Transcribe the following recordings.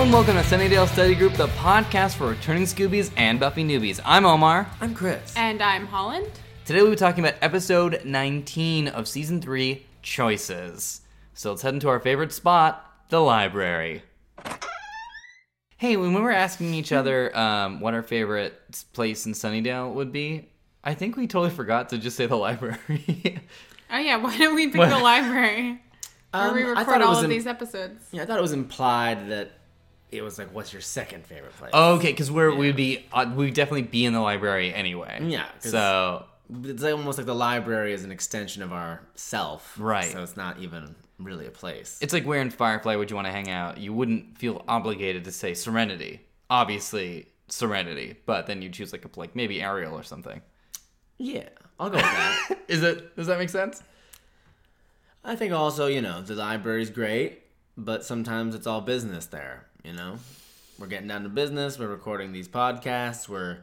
Hello and welcome to Sunnydale Study Group, the podcast for returning Scoobies and Buffy newbies. I'm Omar. I'm Chris. And I'm Holland. Today we'll be talking about episode 19 of season 3, Choices. So let's head into our favorite spot, the library. Hey, when we were asking each other um, what our favorite place in Sunnydale would be, I think we totally forgot to just say the library. Oh yeah, why don't we pick What? the library? Where we Um, I record thought it all was of im- these episodes. Yeah, I thought it was implied that it was like, what's your second favorite place? okay, because we're we'd be uh, we'd definitely be in the library anyway. Yeah, 'cause- So It's like almost like the library is an extension of our self. Right. So it's not even really a place. It's like where in Firefly would you want to hang out? You wouldn't feel obligated to say Serenity. Obviously, Serenity, but then you choose like a like maybe Ariel or something. yeah, I'll go with that. Is it? Does that make sense? I think also, you know, the library's great, but sometimes it's all business there, you know? We're getting down to business, we're recording these podcasts, we're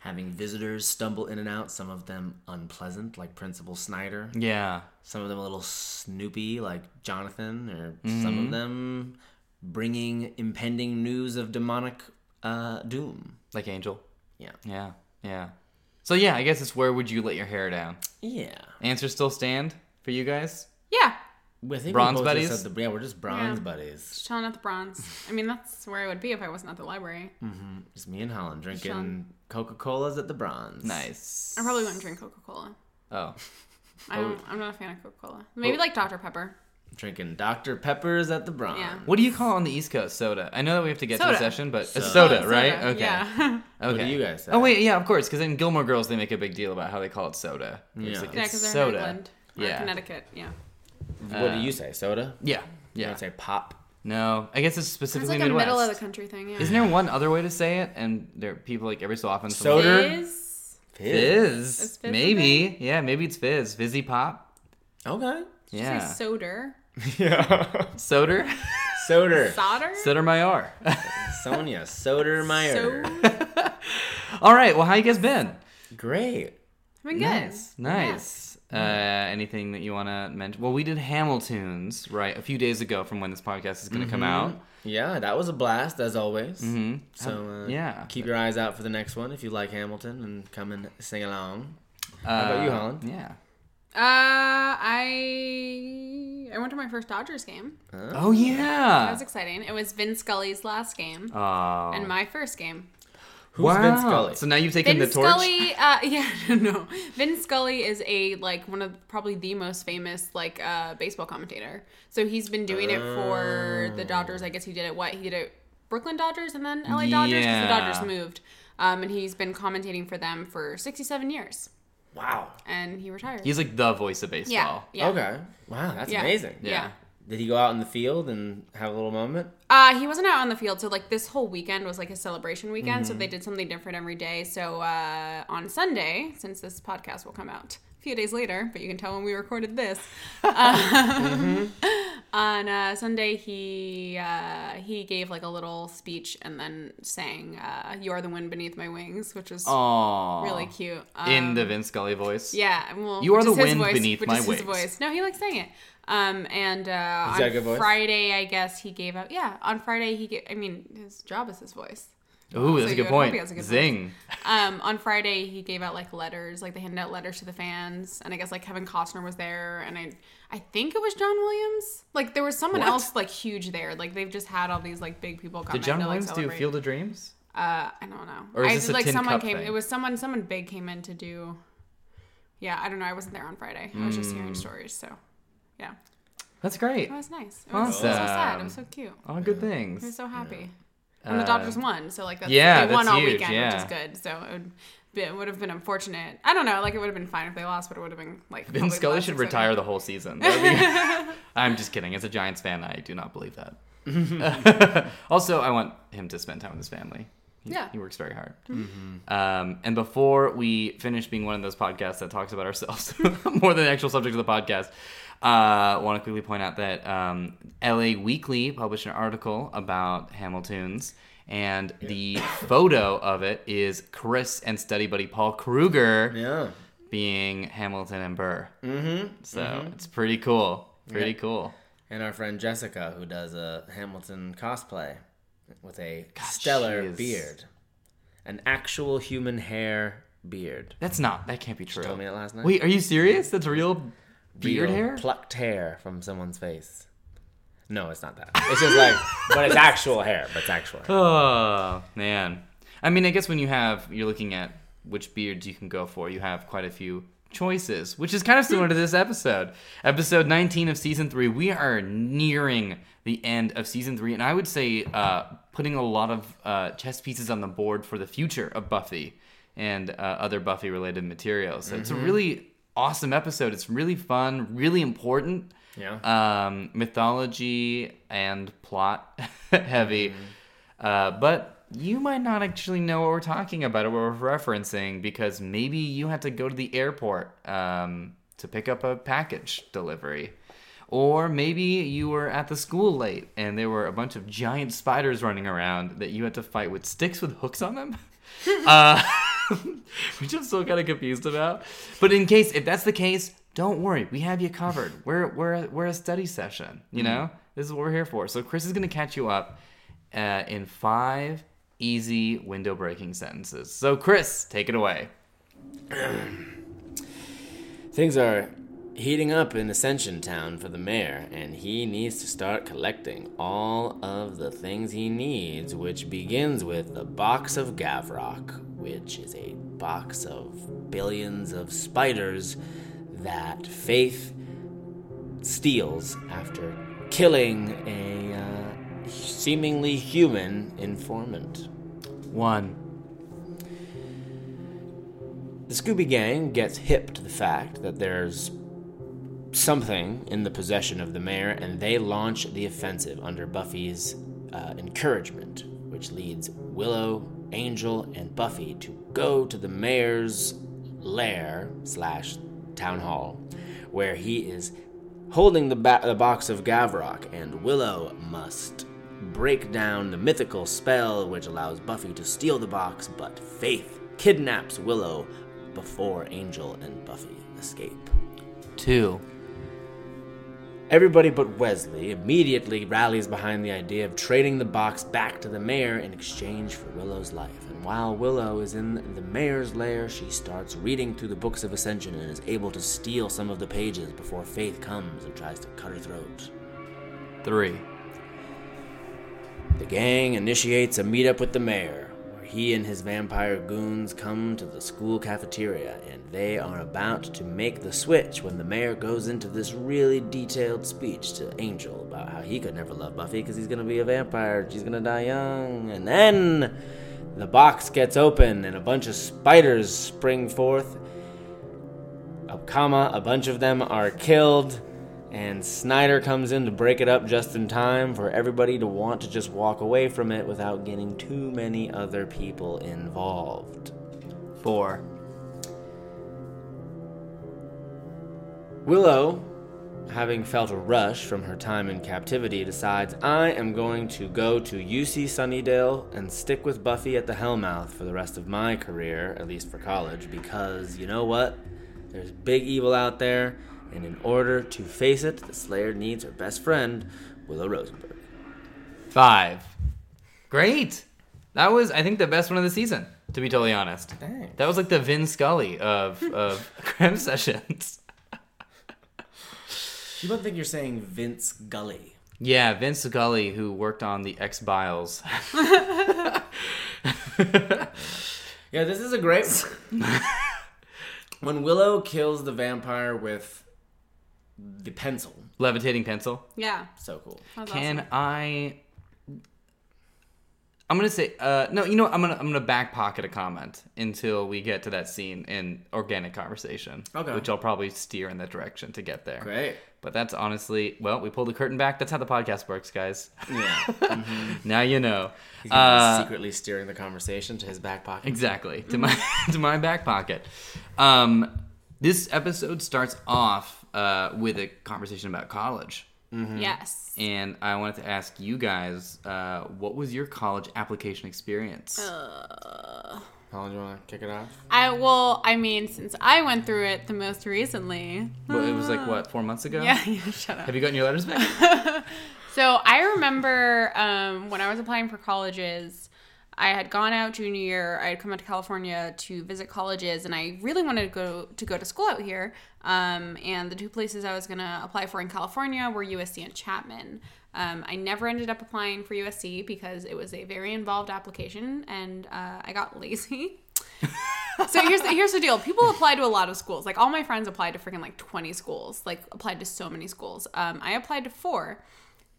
having visitors stumble in and out, some of them unpleasant, like Principal Snyder. Yeah. some of them a little snoopy like jonathan or some Mm-hmm. of them bringing impending news of demonic uh, doom Like Angel. yeah Yeah. Yeah. So yeah, I guess it's where would you let your hair down? yeah Answers still stand for you guys? Yeah, I think we Bronze both buddies? said the- yeah we're just bronze Yeah. buddies just chilling at the bronze. I mean, that's where I would be if I wasn't at the library. Mm-hmm. just me and holland drinking coca-colas at the bronze Nice. I probably wouldn't drink Coca Cola. Oh. I don't, I'm not a fan of Coca Cola. Maybe like Dr Pepper. drinking dr peppers at the bronze Yeah. What do you call it on the East Coast? Soda. I know that we have to get to the session, but it's Soda. soda, right? Soda, Okay. Yeah. Okay. what do you guys say Oh wait, yeah, of course, because in Gilmore Girls they make a big deal about how they call it soda. It's Yeah. like, yeah, because they're soda. in England. Or Yeah. Connecticut. Yeah. What do uh, you say soda Yeah. you don't say pop No, I guess it's It's specifically like a Midwest. middle of the country thing. Yeah. Isn't there one other way to say it? And there people like every so often. Soda? Fizz? Fizz. Is fizz a Maybe. Yeah, maybe it's fizz. Fizzy pop. okay Did you Yeah. say soda? yeah Soda. soda Solder? Sodermayor. sonia sodermeyer So All right. Well, how you guys been? great I been good. Nice. Nice. Uh, anything that you want to mention? Well, we did Hamilton's right a few days ago from when this podcast is going to come out. Yeah, that was a blast as always. hmm So uh, yeah. keep your eyes out for the next one if you like Hamilton and come and sing along. Uh, about you, Holland? Yeah. Uh, I I went to my first Dodgers game. Oh yeah, That was exciting. It was Vin Scully's last game Oh. and my first game. Who's wow. Vin Scully? So now you've taken Vin the torch. Vince Scully, uh, yeah, no, Vin Scully is a like one of probably the most famous like uh, baseball commentator. So he's been doing it for the Dodgers. I guess he did it. What he did it, Brooklyn Dodgers and then LA Dodgers because Yeah. the Dodgers moved. Um, and he's been commentating for them for 67 years, wow. and he retired. He's like the voice of yeah, baseball. yeah. Okay. Wow, that's Yeah. amazing. Yeah. Did he go out in the field and have a little moment? Uh, he wasn't out on the field, so like this whole weekend was like a celebration weekend. Mm-hmm. So they did something different every day. So uh, on Sunday, since this podcast will come out a few days later, but you can tell when we recorded this. um, On uh, Sunday, he uh, he gave like a little speech and then sang uh, "You Are the Wind Beneath My Wings," which was Aww. really cute. In Um, the Vince Scully voice. yeah, well, You are the wind voice, beneath my is his wings. voice. No, he likes saying it. Um, and uh, He's got a on voice? Friday, I guess he gave out. Yeah, on Friday he. Gave, I mean, his job is his voice. Ooh, that's So a good you would hope point. he has a good voice. Zing. Um, on Friday he gave out like letters, like they handed out letters to the fans, and I guess like Kevin Costner was there, and I, I think it was John Williams. Like there was someone What? else like huge there. Like they've just had all these like big people come. Did John in to, like, do. Field of Dreams? Uh, I don't know. Or is I this a like Tin someone Cup came. thing? It was someone. Someone big came in to do. Yeah, I don't know. I wasn't there on Friday. I was just Mm. hearing stories. So, yeah, That's great. That was nice. It was so sad. It was so cute. All good things. I was so happy. And the Dodgers um, won, so like that's, yeah, they won that's all huge, weekend, yeah. which is good. So it would, be, it would have been unfortunate. I don't know, like it would have been fine if they lost, but it would have been like. Vin Scully should exciting. retire the whole season. Be- I'm just kidding. As a Giants fan, I do not believe that. also, I want him to spend time with his family. He, Yeah. he works very hard. Mm-hmm. Mm-hmm. Um, and before we finish being one of those podcasts that talks about ourselves more than the actual subject of the podcast, I uh, want to quickly point out that um, LA Weekly published an article about Hamilton's, and the photo of it is Chris and study buddy Paul Kruger Yeah. being Hamilton and Burr. Mm-hmm. So it's pretty cool. Pretty Yeah. cool. And our friend Jessica, who does a Hamilton cosplay with a stellar is- beard, an actual human hair beard. That's not. That can't be true. told me that last night. Wait, are you serious? That's real beard Real hair? plucked hair from someone's face. No, it's not that. It's just like, but it's actual hair. But it's actual hair. Oh man. I mean, I guess when you have you're looking at which beards you can go for, you have quite a few choices, which is kind of similar to this episode. Episode 19 of season 3. We are nearing the end of season 3 and I would say uh, putting a lot of uh, chess pieces on the board for the future of Buffy and uh, other Buffy related materials. So it's a really awesome episode. It's really fun, really important Yeah. um, mythology and plot heavy. Uh, but you might not actually know what we're talking about or what we're referencing because maybe you had to go to the airport um, to pick up a package delivery. Or maybe you were at the school late and there were a bunch of giant spiders running around that you had to fight with sticks with hooks on them. uh, which I'm still kind of confused about. But in case, if that's the case, don't worry. We have you covered. We're we're we're a study session. You know, this is what we're here for. So Chris is gonna catch you up uh, in five easy window breaking sentences. So Chris, take it away. Things are heating up in Ascension Town for the mayor, and he needs to start collecting all of the things he needs, which begins with the box of Gavrok, which is a box of billions of spiders that Faith steals after killing a uh, seemingly human informant. One. The Scooby Gang gets hip to the fact that there's something in the possession of the mayor, and they launch the offensive under Buffy's uh, encouragement, which leads Willow, Angel, and Buffy to go to the mayor's lair slash town hall, where he is holding the, ba- the box of Gavrok, and Willow must break down the mythical spell which allows Buffy to steal the box, but Faith kidnaps Willow before Angel and Buffy escape. Two. Everybody but Wesley immediately rallies behind the idea of trading the box back to the mayor in exchange for Willow's life. And while Willow is in the mayor's lair, she starts reading through the books of Ascension and is able to steal some of the pages before Faith comes and tries to cut her throat. Three. The gang initiates a meetup with the mayor, he and his vampire goons come to the school cafeteria, and they are about to make the switch when the mayor goes into this really detailed speech to Angel about how he could never love Buffy because he's gonna be a vampire, she's gonna die young, and then the box gets open and a bunch of spiders spring forth. A comma, a bunch of them are killed and Snyder comes in to break it up just in time for everybody to want to just walk away from it without getting too many other people involved. Four. Willow, having felt a rush from her time in captivity, decides I am going to go to UC Sunnydale and stick with Buffy at the Hellmouth for the rest of my career, at least for college, because you know what? There's big evil out there, and in order to face it, the Slayer needs her best friend, Willow Rosenberg. Five. Great. That was, I think, the best one of the season. To be totally honest, Thanks. that was like the Vin Scully of of crime sessions. You think you're saying Vince Gully? Yeah, Vince Scully, who worked on the X Files. Yeah, this is a great. when Willow kills the vampire with the pencil, Levitating pencil. Yeah. so cool. That's Can awesome. I? I'm gonna say uh, no. You know, what? I'm gonna I'm gonna back pocket a comment until we get to that scene in organic conversation. Okay. Which I'll probably steer in that direction to get there. Great. But that's honestly well, we pulled the curtain back. That's how the podcast works, guys. Yeah. now you know. He's Uh, be secretly steering the conversation to his back pocket. Exactly to my to my back pocket. Um, this episode starts off uh, with a conversation about college, Yes. and I wanted to ask you guys, uh, what was your college application experience? Paul, do you want to kick it off? I well, I mean, since I went through it the most recently. well, it was like what four months ago. Yeah, yeah, shut up. Have you gotten your letters back? So I remember um, when I was applying for colleges, I had gone out junior year. I had come out to California to visit colleges, and I really wanted to go to go to school out here. Um, and the two places I was gonna apply for in California were USC and Chapman. Um, I never ended up applying for USC because it was a very involved application, and uh, I got lazy. so here's the, here's the deal. People apply to a lot of schools. Like all my friends applied to freaking like 20 schools. Like applied to so many schools. Um, I applied to four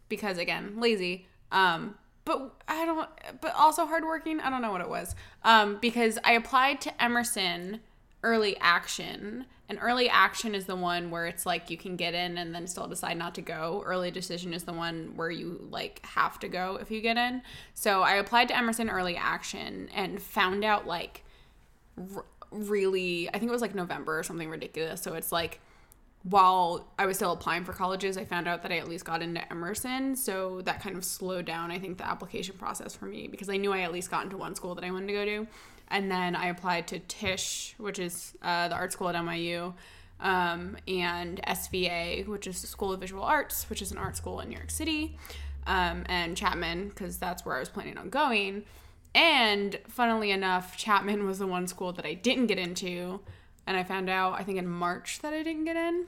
because again, lazy. Um, but I don't. But also hardworking. I don't know what it was. Um, because I applied to Emerson Early Action, and Early Action is the one where it's like you can get in and then still decide not to go. Early Decision is the one where you like have to go if you get in. So I applied to Emerson Early Action and found out like r- really. I think it was like November or something ridiculous. So it's like while I was still applying for colleges, I found out that I at least got into Emerson. So that kind of slowed down, I think, the application process for me because I knew I at least got into one school that I wanted to go to. And then I applied to Tisch, which is uh, the art school at NYU, um, and SVA, which is the School of Visual Arts, which is an art school in New York City, um, and Chapman, because that's where I was planning on going. And funnily enough, Chapman was the one school that I didn't get into. And I found out, I think in March, that I didn't get in.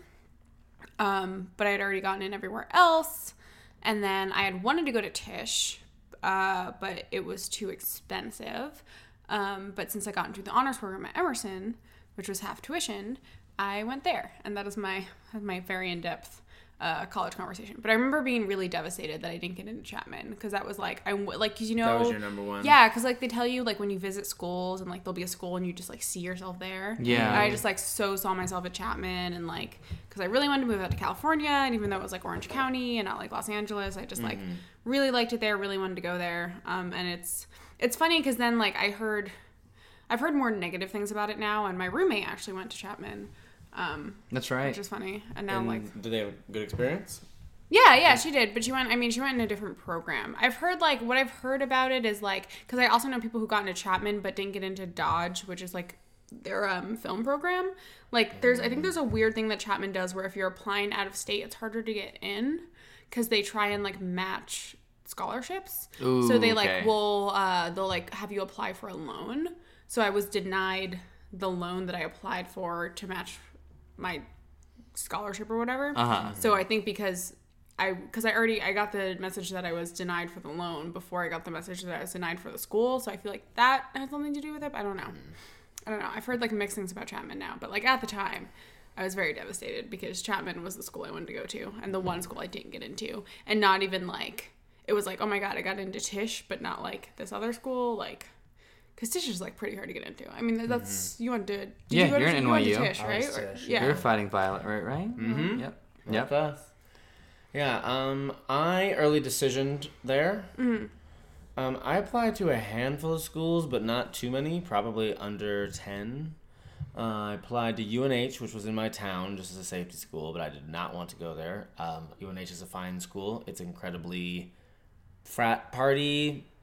Um, but I had already gotten in everywhere else. And then I had wanted to go to Tisch, uh, but it was too expensive. Um, but since I got into the honors program at Emerson, which was half tuition, I went there. And that is my, my very in depth uh, college conversation. But I remember being really devastated that I didn't get into Chapman because that was like I like 'cause you know That was your number one? Yeah, because like they tell you like when you visit schools and like there'll be a school and you just like see yourself there. Yeah. And I just like so saw myself at Chapman and like because I really wanted to move out to California and even though it was like Orange County and not like Los Angeles, I just like really liked it there. Really wanted to go there. Um, and it's it's funny because then like I heard. I've heard more negative things about it now, and my roommate actually went to Chapman, um, That's right. which is funny. And now, And like, did they have a good experience? yeah, yeah, she did, but she went. I mean, she went in a different program. I've heard like what I've heard about it is like because I also know people who got into Chapman but didn't get into Dodge, which is like their um, film program. Like, there's I think there's a weird thing that Chapman does where if you're applying out of state, it's harder to get in because they try and like match scholarships. Ooh, so they like okay. will uh, they'll like have you apply for a loan. So I was denied the loan that I applied for to match my scholarship or whatever. Uh-huh. So I think because I because I already I got the message that I was denied for the loan before I got the message that I was denied for the school. So I feel like that has something to do with it. But I don't know. I don't know. I've heard like mixed things about Chapman now, but like at the time, I was very devastated because Chapman was the school I wanted to go to and the one school I didn't get into, and not even like it was like oh my god I got into Tisch, but not like this other school like. Because Tisch is like pretty hard to get into. I mean, that's you went to. Did Yeah, you go you're to, in you went to NYU. Tisch, I right? Or- Tisch. yeah. You're fighting Violet, right? Right? Mm-hmm. Yep. Yep. Like us. Yeah, um, I early decisioned there. Mm-hmm. Um, I applied to a handful of schools, but not too many, probably under 10. Uh, I applied to UNH, which was in my town, just as a safety school, but I did not want to go there. Um, UNH is a fine school. It's incredibly frat party sc-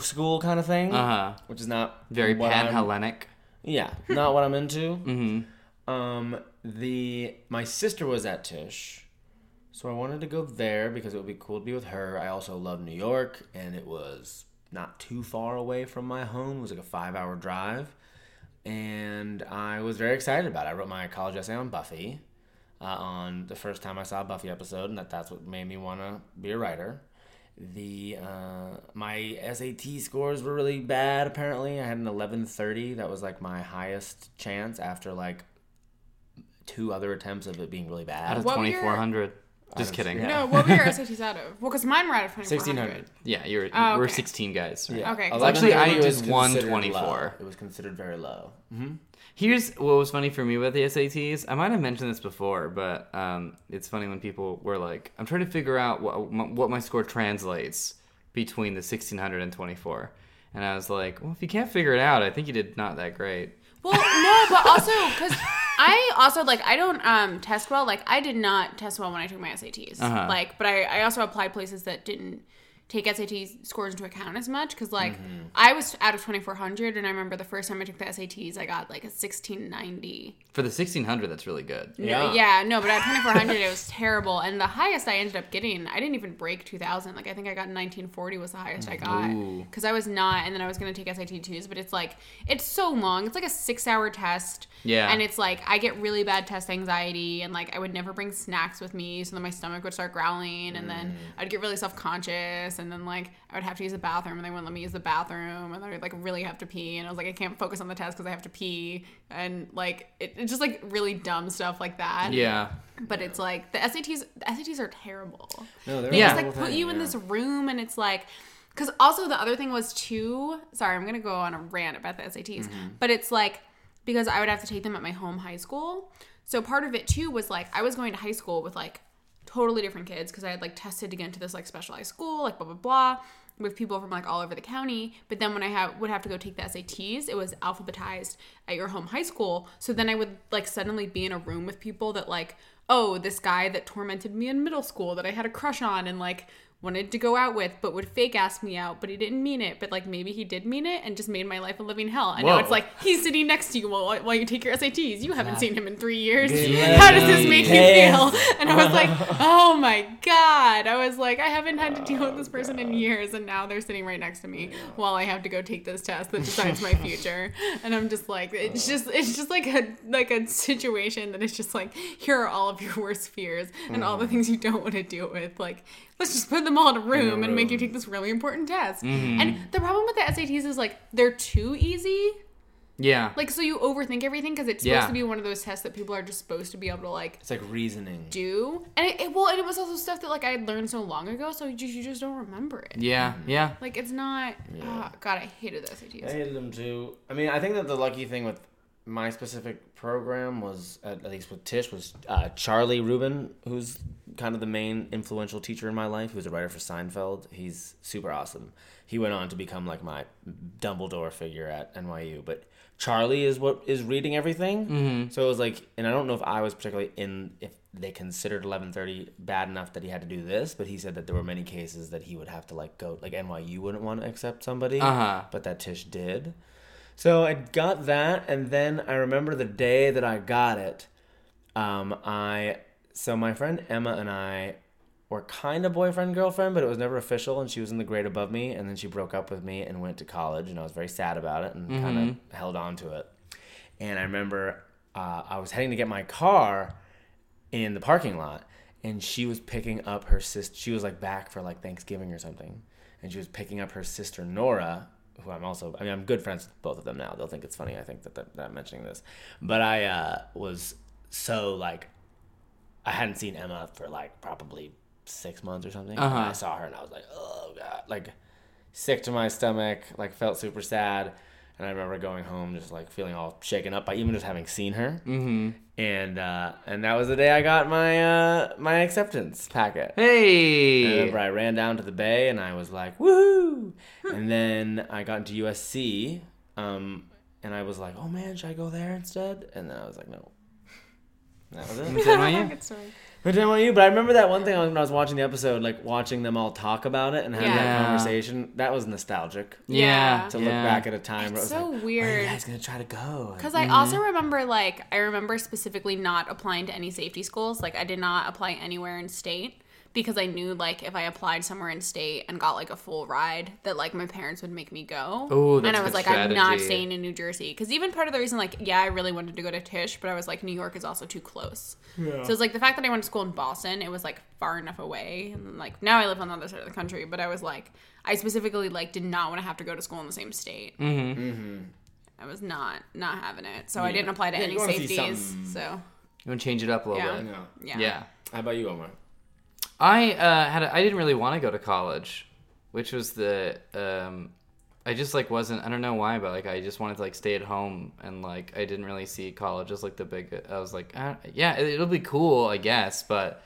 school kind of thing, Uh huh. which is not Very pan Hellenic. Yeah, not what I'm into. Mm-hmm. Um, the my sister was at Tisch, so I wanted to go there because it would be cool to be with her. I also love New York, and it was not too far away from my home. It was like a five hour drive, and I was very excited about it. I wrote my college essay on Buffy uh, on the first time I saw a Buffy episode, and that that's what made me want to be a writer. The uh, my SAT scores were really bad. Apparently, I had an eleven thirty. That was like my highest chance after like two other attempts of it being really bad. Out of What were 2400. Just kidding. yeah. No, what were your SATs out of? Well, because mine were out of 1600. Yeah, you're Oh, we're 16 guys. Right? Yeah. Okay. Well, Actually, I was 124. low. It was considered very low. Hmm. Here's what was funny for me with the SATs. I might have mentioned this before, but um, it's funny when people were like, "I'm trying to figure out what my, what my score translates between the 1600 and 24," and I was like, "Well, if you can't figure it out, I think you did not that great." Well, no, but also because I also like I don't um test well. Like I did not test well when I took my SATs. Uh-huh. Like, but I I also applied places that didn't take SAT scores into account as much because like Mm-hmm. I was out of 2400 and I remember the first time I took the SATs I got like a 1690 For the 1600, that's really good. no, Yeah. yeah, no, but at 2400 it was terrible, and the highest I ended up getting, I didn't even break 2000. Like I think I got 1940 was the highest I got because I was not, and then I was gonna take SAT twos, but it's like it's so long. It's like a six hour test. Yeah. and it's like I get really bad test anxiety, and like I would never bring snacks with me, so then my stomach would start growling, and then I'd get really self conscious, and then like I would have to use the bathroom, and they wouldn't let me use the bathroom, and I would like really have to pee, and I was like I can't focus on the test because I have to pee, and like it, it's just like really dumb stuff like that. Yeah. But it's like the SATs. The SATs are terrible. No, they're They Yeah. just like put thing, you in this room, and it's like, because also the other thing was too. Sorry, I'm gonna go on a rant about the SATs, Mm-hmm. but it's like because I would have to take them at my home high school. So part of it too was like I was going to high school with like totally different kids because I had like tested to get into this like specialized school, like blah blah blah, with people from like all over the county. But then when I have would have to go take the SATs, it was alphabetized at your home high school. So then I would like suddenly be in a room with people that like, oh, this guy that tormented me in middle school that I had a crush on and like wanted to go out with, but would fake ask me out, but he didn't mean it. But like maybe he did mean it and just made my life a living hell. And now it's like he's sitting next to you while, while you take your SATs. You haven't seen him in three years. Yeah. How does this make you feel? And I was like, oh my god. I was like, I haven't had to deal with this oh, person in years, and now they're sitting right next to me while I have to go take this test that decides my future. And I'm just like, it's just, it's just like a like a situation that is just like, here are all of your worst fears and all the mm. things you don't want to deal with. Like, let's just put them all in a room and make you take this really important test. Mm-hmm. And the problem with the SATs is like they're too easy. Yeah. Like, so you overthink everything because it's supposed Yeah. to be one of those tests that people are just supposed to be able to like It's like reasoning. do. And it, it well, and it was also stuff that like I had learned so long ago, so you just, you just don't remember it. yeah. Mm-hmm. Yeah. Like it's not. Oh, God, I hated the SATs. I hated them too. I mean, I think that the lucky thing with my specific program was, at, at least with Tisch, was uh, Charlie Rubin, who's kind of the main influential teacher in my life. He was a writer for Seinfeld. He's super awesome. He went on to become like my Dumbledore figure at NYU, but Charlie is what is reading everything. Mm-hmm. So it was like, and I don't know if I was particularly in if they considered 11:30 bad enough that he had to do this, but he said that there were many cases that he would have to like go like NYU wouldn't want to accept somebody Uh-huh. but that Tisch did. So I got that, and then I remember the day that I got it. Um, I so my friend Emma and I were kind of boyfriend girlfriend, but it was never official. And she was in the grade above me, and then she broke up with me and went to college, and I was very sad about it and kind of held on to it. And I remember uh, I was heading to get my car in the parking lot, and she was picking up her sister. She was like back for like Thanksgiving or something, and she was picking up her sister Nora, who I'm also. I mean, I'm good friends with both of them now. They'll think it's funny. I think that, that, that I'm mentioning this, but I uh, was so like, I hadn't seen Emma for like probably six months or something. Uh-huh. And I saw her, and I was like, oh god, like sick to my stomach. Like felt super sad. And I remember going home just like feeling all shaken up by even just having seen her Mm-hmm. and uh, and that was the day I got my uh, my acceptance packet. I Hey. remember I ran down to the bay and I was like, woohoo! and then I got into USC, um, and I was like, oh man, should I go there instead? And then I was like, no. That was it. Is that my you? Good story. But then you, but I remember that one thing when I was watching the episode, like watching them all talk about it and have Yeah. that conversation. That was nostalgic Yeah. to yeah. look back at a time where it It's was so like, "When are weird. you guys gonna try to go? Because I mhm. also remember, like, I remember specifically not applying to any safety schools. Like, I did not apply anywhere in state because I knew, like, if I applied somewhere in state and got, like, a full ride, that, like, my parents would make me go. Ooh, And I was good like, I'm not staying in New Jersey. Because even part of the reason, like, yeah, I really wanted to go to Tisch, but I was like, New York is also too close. So it's like the fact that I went to school in Boston, it was, like, far enough away. And, like, now I live on the other side of the country, but I was like, I specifically, like, did not want to have to go to school in the same state. Mm-hmm. I was not not having it, so I didn't apply to Yeah, any you wanna see safeties. So You want to change it up a little Yeah. bit? No. yeah, Yeah. How about you, Omar? I uh, had. A, I didn't really want to go to college, which was the. Um, I just like wasn't. I don't know why, but like I just wanted to like stay at home and like I didn't really see college as like the big. I was like, uh, yeah, it, it'll be cool, I guess, but.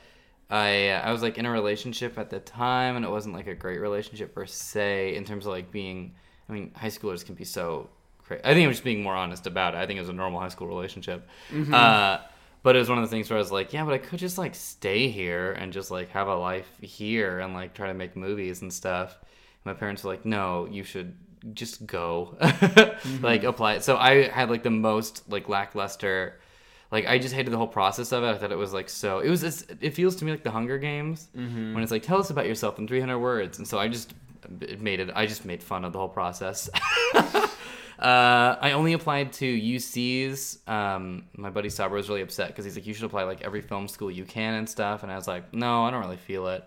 I uh, I was like in a relationship at the time, and it wasn't like a great relationship per se in terms of like being. I mean, high schoolers can be so. Cra- I think I'm just being more honest about it. I think it was a normal high school relationship. Uh, But it was one of the things where I was like, yeah, but I could just like stay here and just like have a life here and like try to make movies and stuff. My parents were like, no, you should just go, mm-hmm. like apply it. So I had like the most like lackluster. Like I just hated the whole process of it. I thought it was like so. It was. it's- It feels to me like the Hunger Games mm-hmm. when it's like tell us about yourself in 300 words. And so I just it made it. I just made fun of the whole process. Uh, I only applied to UC's. Um, my buddy Sabra was really upset because he's like, you should apply like every film school you can and stuff. And I was like, no, I don't really feel it.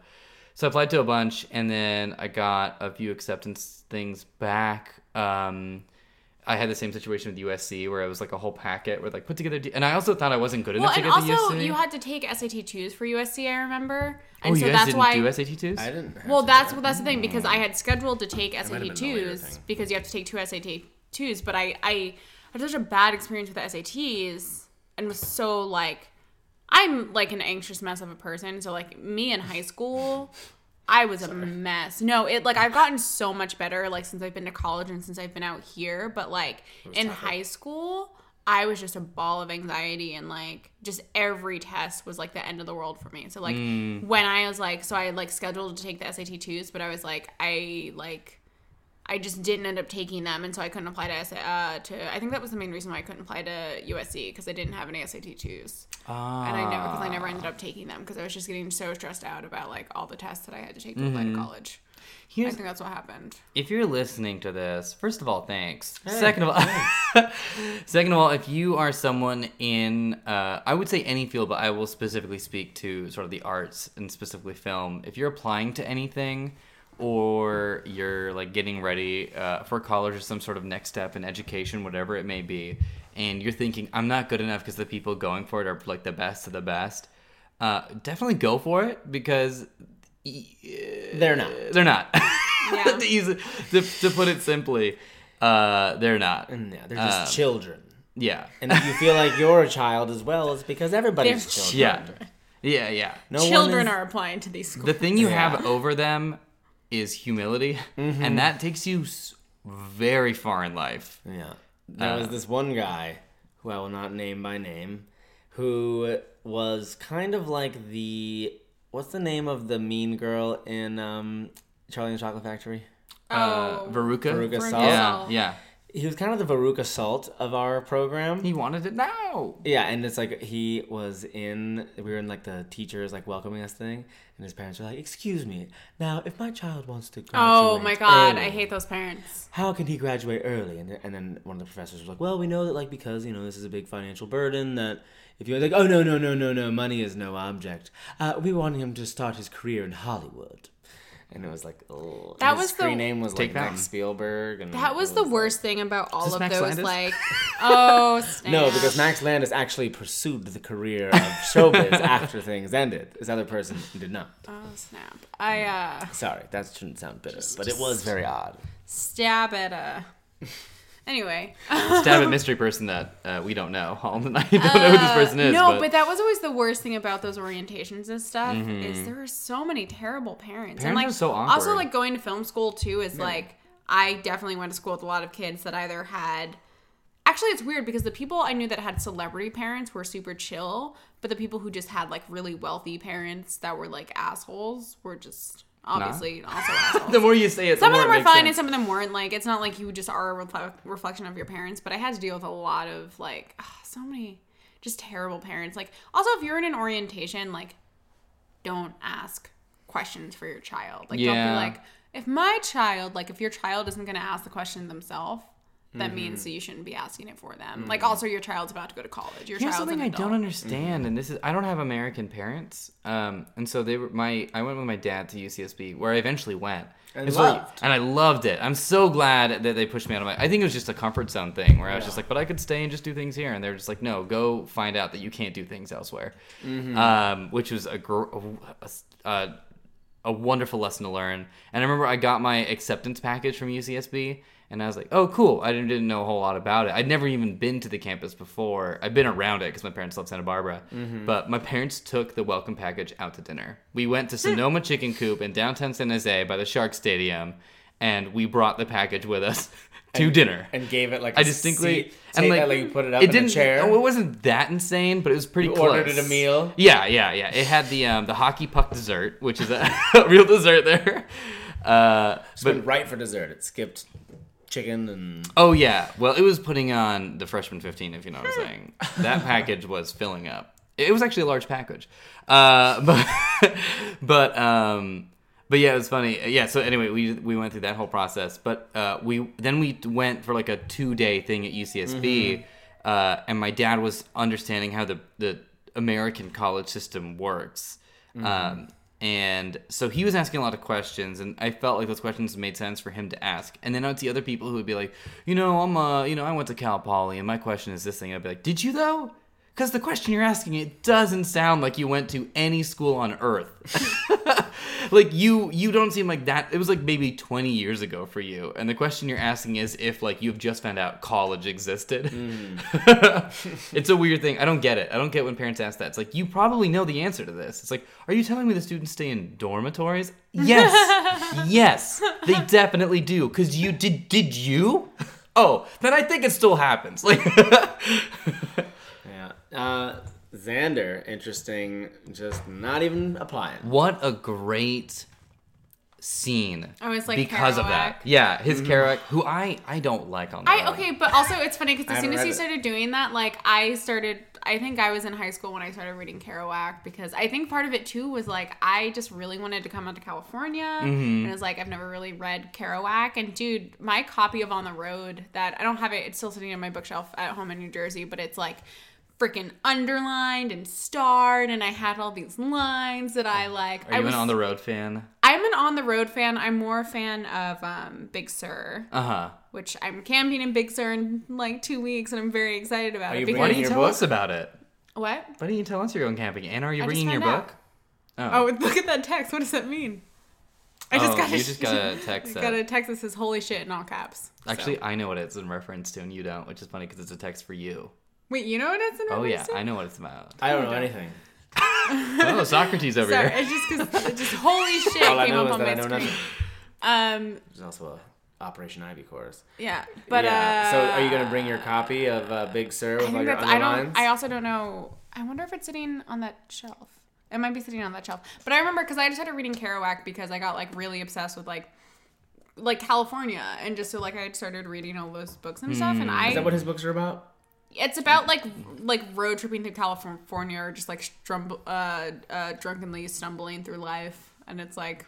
So I applied to a bunch, and then I got a few acceptance things back. Um, I had the same situation with USC where it was like a whole packet with like put together, de- and I also thought I wasn't good Well, enough and to get to also USC. you had to take SAT twos for USC. I remember, oh, and you so guys that's didn't why. do SAT twos? I didn't. have Well, to that's do well, that. that's the thing because I had scheduled to take SAT been the later twos because you have to take two SAT twos, but I I had such a bad experience with the SATs and was so like I'm like an anxious mess of a person. So like me in high school, I was a mess. No, it like I've gotten so much better like since I've been to college and since I've been out here, but like in high school, I was just a ball of anxiety and like just every test was like the end of the world for me. So like when I was like so I like scheduled to take the SAT twos, but I was like I like I just didn't end up taking them, and so I couldn't apply to SA, uh, to. I think that was the main reason why I couldn't apply to USC because I didn't have any SAT twos, Ah. and I never because I never ended up taking them because I was just getting so stressed out about like all the tests that I had to take to apply to college. I think that's what happened. if you're listening to this, first of all, thanks. second of all, second of all, if you are someone in, uh, I would say any field, but I will specifically speak to sort of the arts and specifically film. If you're applying to anything, or you're like getting ready uh, for college or some sort of next step in education, whatever it may be, and you're thinking I'm not good enough because the people going for it are like the best of the best, uh, definitely go for it because They're not. they're not. Yeah. to, use it- to, to put it simply, uh, they're not. Yeah, they're just Um, children. Yeah. And if you feel like you're a child as well, it's because everybody's They're children. Yeah. Yeah, yeah. No Children is- are applying to these schools. The thing you Yeah. have over them is humility, Mm-hmm. and that takes you very far in life. Yeah. There Uh, was this one guy who I will not name by name who was kind of like the what's the name of the mean girl in um, Charlie and the Chocolate Factory? Uh, oh, Veruca. Veruca Veruca Salt. Yeah, Salt. yeah. He was kind of the Veruca Salt of our program. He wanted it now. Yeah, and it's like he was in. We were in like the teachers like welcoming us thing, and his parents were like, "Excuse me, now if my child wants to graduate, oh my god, I hate those parents. How can he graduate early?" And, and then one of the professors was like, "Well, we know that like because you know this is a big financial burden that." If you're like, oh no no no no no, money is no object. Uh, we want him to start his career in Hollywood, and it was like, oh, That his was the- name was like. Max Spielberg, and That was it the like- worst thing about all of Max those Landis? like oh snap. No, because Max Landis actually pursued the career of showbiz after things ended. This other person did not. oh snap. I uh Sorry, that shouldn't sound bitter, but it was very odd. stab at a anyway. Stab at mystery person that uh, we don't know. I don't know who this person is. no, but, but, that was always the worst thing about those orientations and stuff is there were so many terrible parents. and Mm-hmm. Parents like are so also like going to film school too is like I definitely went to school with a lot of kids that either had Actually, it's weird because the people I knew that had celebrity parents were super chill, but the people who just had like really wealthy parents that were like assholes were just obviously also assholes. the more you say it, Some the of them were fine and some of them weren't. Like, it's not like you just are a refle- reflection of your parents, but I had to deal with a lot of, like, ah, so many just terrible parents. Like, also, if you're in an orientation, like, don't ask questions for your child. Like, don't Yeah. be like, if my child, like, if your child isn't going to ask the question themselves, that Mm-hmm. means that you shouldn't be asking it for them. Like, also, your child's about to go to college. Your Here's child's something an I don't understand, and this is I don't have American parents, um, and so they were my I went with my dad to UCSB, where I eventually went, And so- loved. and I loved it. I'm so glad that they pushed me out of my. I think it was just a comfort zone thing, where I was just like, but I could stay and just do things here, and they're just like, no, go find out that you can't do things elsewhere, um, which was a, gr- a, a a wonderful lesson to learn. And I remember I got my acceptance package from UCSB, and I was like, "Oh, cool!" I didn't, know a whole lot about it. I'd never even been to the campus before. I've been around it because my parents love Santa Barbara, but my parents took the welcome package out to dinner. We went to Sonoma Chicken Coop in downtown San Jose by the Shark Stadium, and we brought the package with us to dinner. and gave it like I a distinctly seat, and like, like you put it up it in didn't, a chair. oh, It wasn't that insane, but it was pretty You close. ordered it a meal? Yeah, yeah, yeah. It had the um, the hockey puck dessert, which is a real dessert there. Uh, but right for dessert. It skipped chicken and oh yeah, well it was putting on the freshman fifteen, if you know what I'm saying. That package was filling up. It was actually a large package, uh, but but um, but yeah, it was funny. Yeah. So anyway, we we went through that whole process, but uh, we then we went for like a two day thing at UCSB, uh, and my dad was understanding how the the American college system works. Um, and so he was asking a lot of questions, and I felt like those questions made sense for him to ask. And then I'd see other people who would be like, you know, I'm uh, you know, I went to Cal Poly, and my question is this thing. I'd be like, did you though? Because the question you're asking, it doesn't sound like you went to any school on earth. like you, you don't seem like that. It was like maybe 20 years ago for you, and the question you're asking is if like you've just found out college existed. Mm. it's a weird thing. I don't get it. I don't get when parents ask that. It's like you probably know the answer to this. It's like, are you telling me the students stay in dormitories? Yes, yes, they definitely do. Cause you did. Did you? Oh, then I think it still happens. Like. Yeah. Uh, Xander, interesting. Just not even applying. What a great scene. Oh, it's like because of that. Yeah, his Kerouac, who I I don't like on. I that. okay, but also it's funny because as soon as he it. started doing that, like I started. I think I was in high school when I started reading Kerouac because I think part of it too was like I just really wanted to come out to California, Mm-hmm. and it was like I've never really read Kerouac. And dude, my copy of On the Road that I don't have it. It's still sitting on my bookshelf at home in New Jersey, but it's like freaking underlined and starred, and I had all these lines that I like. Are I you was, an on the road fan? I'm an On the Road fan. I'm more a fan of um, Big Sur Uh huh. which I'm camping in Big Sur in like two weeks, and I'm very excited about Are it. you Why don't you tell us about it? what? Why don't you tell us you're going camping? And are you I bringing your book? Oh, look at that text. What does that mean? I just Oh, got you just got a text got a that- text that says "Holy shit" in all caps. So- Actually, I know what it's in reference to, and you don't, which is funny because it's a text for you. Wait, you know what it's in Oh yeah. I know what it's about. I don't I know don't. anything. oh, Socrates over Sorry, here. it's just because just holy shit All I came know up is on that my I know screen. nothing. Um, There's also a Operation Ivy course. yeah, but yeah. uh, so are you gonna bring your copy of uh, Big Sur I with all think your that's. I underlines? don't. I also don't know. I wonder if it's sitting on that shelf. It might be sitting on that shelf. But I remember because I just started reading Kerouac because I got like really obsessed with like like California and just so like I had started reading all those books and stuff and I Is that what his books are about? It's about like like road tripping through California or just like strum- uh, uh, drunkenly stumbling through life and it's like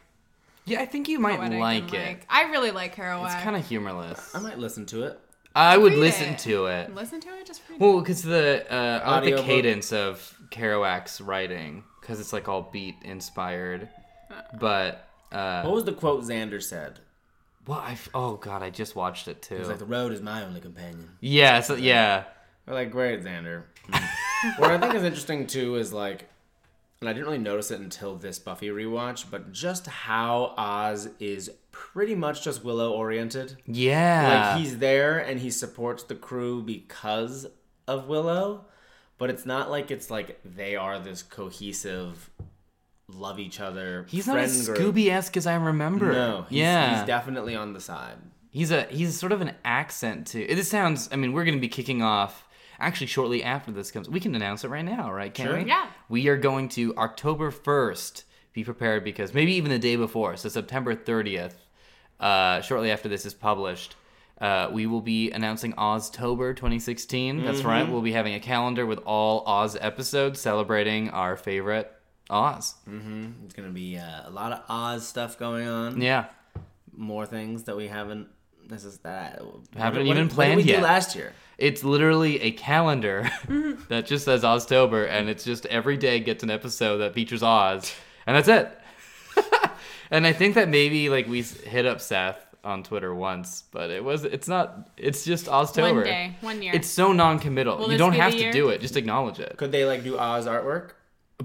Yeah, I think you might like it. like I really like Kerouac. It's kind of humorless. I might listen to it. I would Read listen it. to it. listen to it just read it. Well, because the uh, I like the cadence of Kerouac's writing because it's like all beat inspired. But uh, What was the quote Xander said? well, I f- oh god, I just watched it too. It was like the road is my only companion. yeah, so, yeah. We're like, great, Xander. Mm. what I think is interesting too is like, and I didn't really notice it until this Buffy rewatch, but just how Oz is pretty much just Willow oriented. Yeah. Like he's there and he supports the crew because of Willow, but it's not like it's like they are this cohesive, love each other. He's not as. Scooby esque as I remember. No, he's, yeah. he's definitely on the side. He's a he's sort of an accent to. This sounds. I mean, we're going to be kicking off actually shortly after this comes. We can announce it right now, right? Can Sure. we? Yeah. We are going to October first. Be prepared because maybe even the day before, so September thirtieth, uh, shortly after this is published. Uh, we will be announcing Oztober 2016. That's right. Mm-hmm. We'll be having a calendar with all Oz episodes celebrating our favorite Oz. Mm-hmm. It's gonna be uh, a lot of Oz stuff going on. Yeah. More things that we haven't. This is that Haven't What- even what planned did we yet. Do last year. It's literally a calendar that just says Oztober, and it's just every day gets an episode that features Oz, and that's it. and I think that maybe like we hit up Seth on Twitter once, but it was it's not it's just Oztober. One day, one year. It's so non-committal. Will you don't have to year? do it. Just acknowledge it. Could they like do Oz artwork?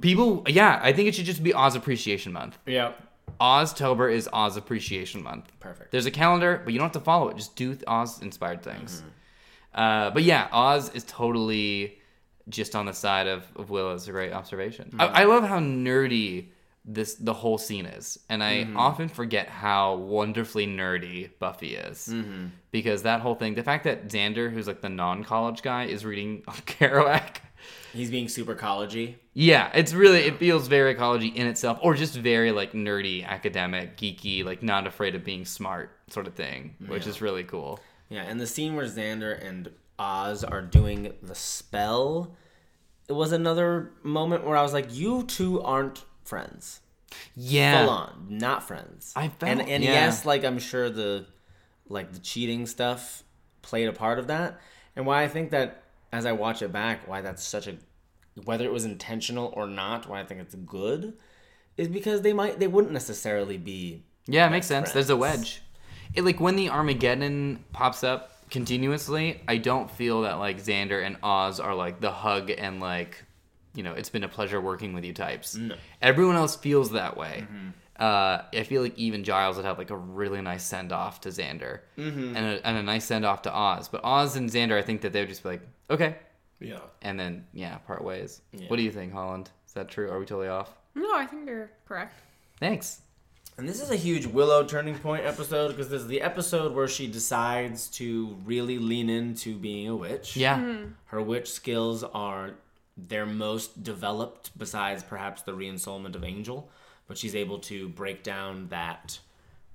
People, yeah, I think it should just be Oz Appreciation Month. Yeah. Oztober is Oz Appreciation Month. Perfect. There's a calendar, but you don't have to follow it. Just do Oz inspired things. Mm-hmm. Uh, but yeah, Oz is totally just on the side of, of Will. It's a great observation. I, I love how nerdy this the whole scene is, and I often forget how wonderfully nerdy Buffy is because that whole thing, the fact that Xander, who's like the non-college guy, is reading Kerouac. He's being super collegey. Yeah, it's really it feels very ecology in itself, or just very like nerdy, academic, geeky, like not afraid of being smart sort of thing, which Yeah. is really cool. Yeah, and the scene where Xander and Oz are doing the spell, it was another moment where I was like, "You two aren't friends, Yeah, full on, not friends." I felt- and and yeah. yes, like I'm sure the like the cheating stuff played a part of that, and why I think that as I watch it back, why that's such a whether it was intentional or not, why I think it's good, is because they might they wouldn't necessarily be yeah, it makes sense. There's a wedge. It like when the Armageddon pops up continuously, I don't feel that like Xander and Oz are like the hug and like, you know, it's been a pleasure working with you types. Everyone else feels that way. Mm-hmm. Uh, I feel like even Giles would have like a really nice send off to Xander and, a, and a nice send off to Oz. But Oz and Xander, I think that they would just be like, okay, yeah. and then yeah, part ways. Yeah. What do you think, Holland? Is that true? Are we totally off? No, I think you're correct. Thanks. And this is a huge Willow turning point episode because this is the episode where she decides to really lean into being a witch. Yeah. Her witch skills are their most developed besides perhaps the reinsoulment of Angel, but she's able to break down that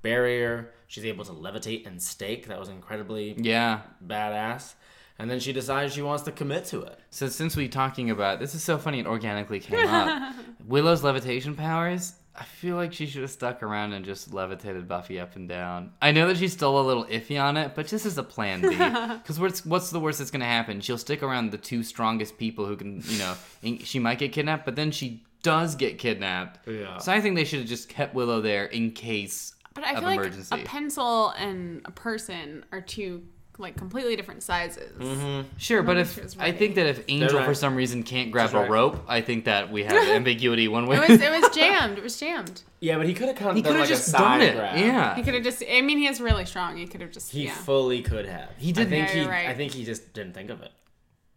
barrier. She's able to levitate and stake. That was incredibly Yeah. badass. And then she decides she wants to commit to it. So since we're talking about this is so funny, it organically came up. Willow's levitation powers. I feel like she should have stuck around and just levitated Buffy up and down. I know that she's still a little iffy on it, but this is a plan B. Because what's what's the worst that's gonna happen? She'll stick around the two strongest people who can, you know, she might get kidnapped, but then she does get kidnapped. Yeah. So I think they should have just kept Willow there in case But I of feel emergency. like a pencil and a person are two like completely different sizes. Mm-hmm. Sure, but if I think that if Angel right. for some reason can't grab She's a right. rope, I think that we have ambiguity one way. It was it was jammed. It was jammed. Yeah, but he could have come. he could have like just done it. grab. Yeah. He could have just. I mean, he is really strong. He could have just. He yeah. fully could have. He I did- think Yeah, he. right. I think he just didn't think of it.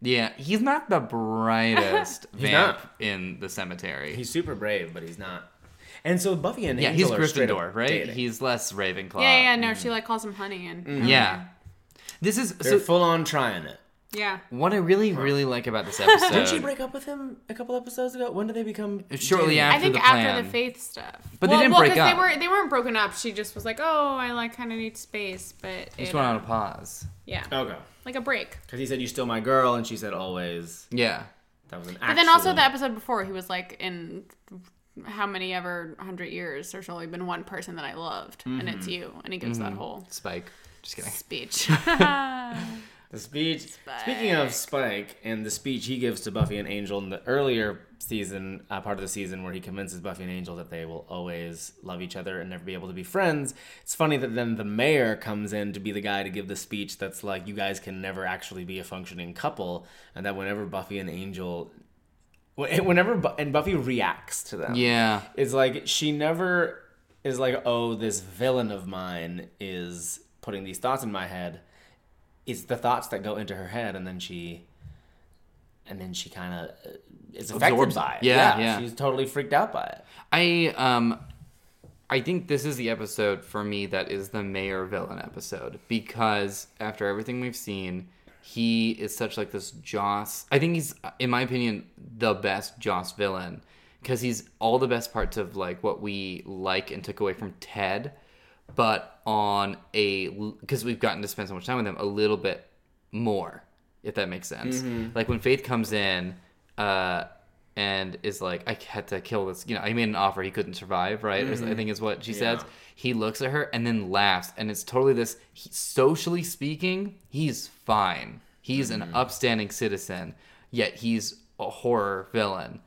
Yeah, he's not the brightest vamp not. in the cemetery. He's super brave, but he's not. And so Buffy and yeah, Angel he's are straight up Gryffindor, right? dating. He's less Ravenclaw. Yeah, yeah, no, she like calls him honey and Mm-hmm. Yeah. This is They're so full on trying it. yeah. what I really, really like about this episode. Didn't she break up with him a couple episodes ago? When did they become Shortly dating? after I think the after plan. the faith stuff. But they well, didn't well, break 'cause up. They were they weren't broken up. She just was like, oh, I like kind of need space, but Just it, went on a pause. yeah, Okay. Like a break. Because he said, "You still my girl," and she said, "Always." Yeah. That was an. But then also the episode before, he was like, in how many ever hundred years, there's only been one person that I loved, and it's mm-hmm. you. And he gives that mm-hmm. whole Spike. Just kidding. speech. The speech. Speaking of Spike and the speech he gives to Buffy and Angel in the earlier season, uh, part of the season where he convinces Buffy and Angel that they will always love each other and never be able to be friends. It's funny that then the mayor comes in to be the guy to give the speech that's like, you guys can never actually be a functioning couple, and that whenever Buffy and Angel. Whenever Bu- and Buffy reacts to them, Yeah. it's like she never is like, oh, this villain of mine is putting these thoughts in my head. It's the thoughts that go into her head, and then she, and then she kind of is affected Absorbs by it. it. Yeah, yeah. she's totally freaked out by it. I um I think this is the episode for me that is the mayor villain episode because after everything we've seen, he is such like this Joss. I think he's in my opinion the best Joss villain because he's all the best parts of like what we like and took away from Ted, but on a because we've gotten to spend so much time with him a little bit more, if that makes sense. Mm-hmm. Like when Faith comes in, uh, and is like, I had to kill this. You know, I made an offer he couldn't survive, right? Is- I mm-hmm. think is what she says. He looks at her and then laughs, and it's totally this. He, socially speaking, he's fine. He's an mm-hmm. upstanding citizen, yet he's a horror villain.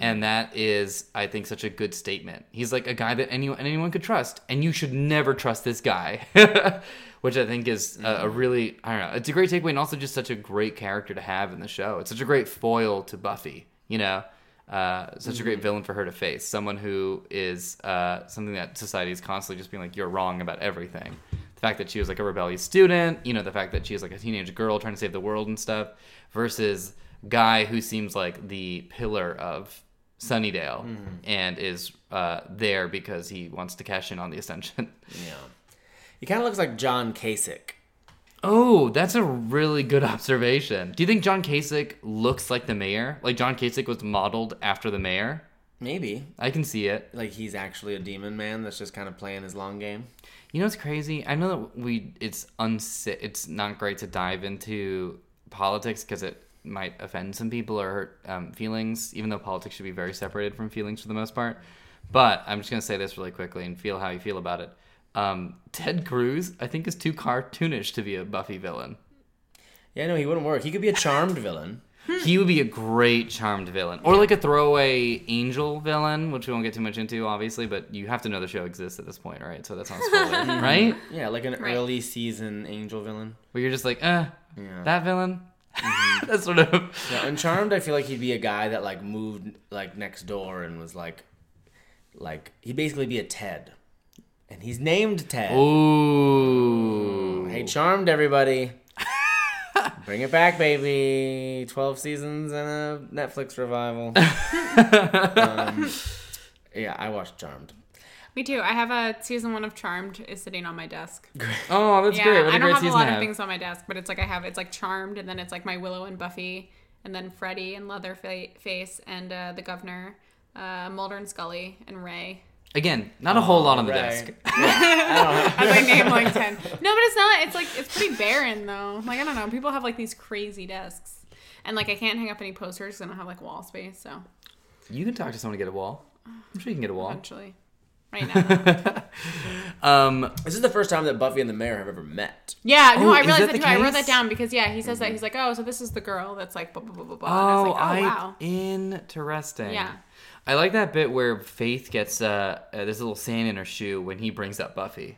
And that is, I think, such a good statement. He's like a guy that anyone anyone could trust, and you should never trust this guy. Which I think is a, a really, I don't know, it's a great takeaway, and also just such a great character to have in the show. It's such a great foil to Buffy, you know, uh, such a great villain for her to face. Someone who is uh, something that society is constantly just being like, you're wrong about everything. The fact that she was like a rebellious student, you know, the fact that she is like a teenage girl trying to save the world and stuff, versus guy who seems like the pillar of Sunnydale and is uh, there because he wants to cash in on the Ascension. Yeah. He kind of looks like John Kasich. Oh, that's a really good observation. Do you think John Kasich looks like the mayor? Like John Kasich was modeled after the mayor? Maybe. I can see it. Like he's actually a demon man that's just kind of playing his long game. You know what's crazy? I know that we it's unsi- it's not great to dive into politics because it might offend some people or hurt um, feelings, even though politics should be very separated from feelings for the most part. But I'm just gonna say this really quickly and feel how you feel about it. Um, Ted Cruz, I think, is too cartoonish to be a Buffy villain. Yeah, no, he wouldn't work. He could be a charmed villain. He would be a great charmed villain, or like a throwaway angel villain, which we won't get too much into, obviously. But you have to know the show exists at this point, right? So that's not a spoiler, right? Yeah, like an Right. early season angel villain. Where you're just like, eh, Yeah. that villain. that's sort of. Yeah, and Charmed, I feel like he'd be a guy that like moved like next door and was like, like he'd basically be a Ted, and he's named Ted. Ooh. Hey, Charmed, everybody, bring it back, baby! Twelve seasons and a Netflix revival. um, yeah, I watched Charmed. Me too. I have a season one of Charmed is sitting on my desk. Oh, that's yeah, great. What a I don't great have a lot to of things on my desk, but it's like I have it's like Charmed, and then it's like my Willow and Buffy, and then Freddy and Leatherface, and uh, the Governor, uh, Mulder and Scully, and Ray. Again, not a whole lot on the Right. desk. I like name like ten. No, but it's not. It's like it's pretty barren though. Like I don't know. People have like these crazy desks, and like I can't hang up any posters. 'cause I don't have like wall space. So You can talk to someone to get a wall. I'm sure you can get a wall. eventually, right now. Um, This is the first time that Buffy and the Mayor have ever met. Yeah, no, Oh, I realized that that, the too. I wrote that down because yeah, he says that he's like, oh, so this is the girl that's like blah blah blah blah blah. And I oh, was like, oh I wow. interesting. Yeah. I like that bit where Faith gets uh, uh, this little sand in her shoe when he brings up Buffy,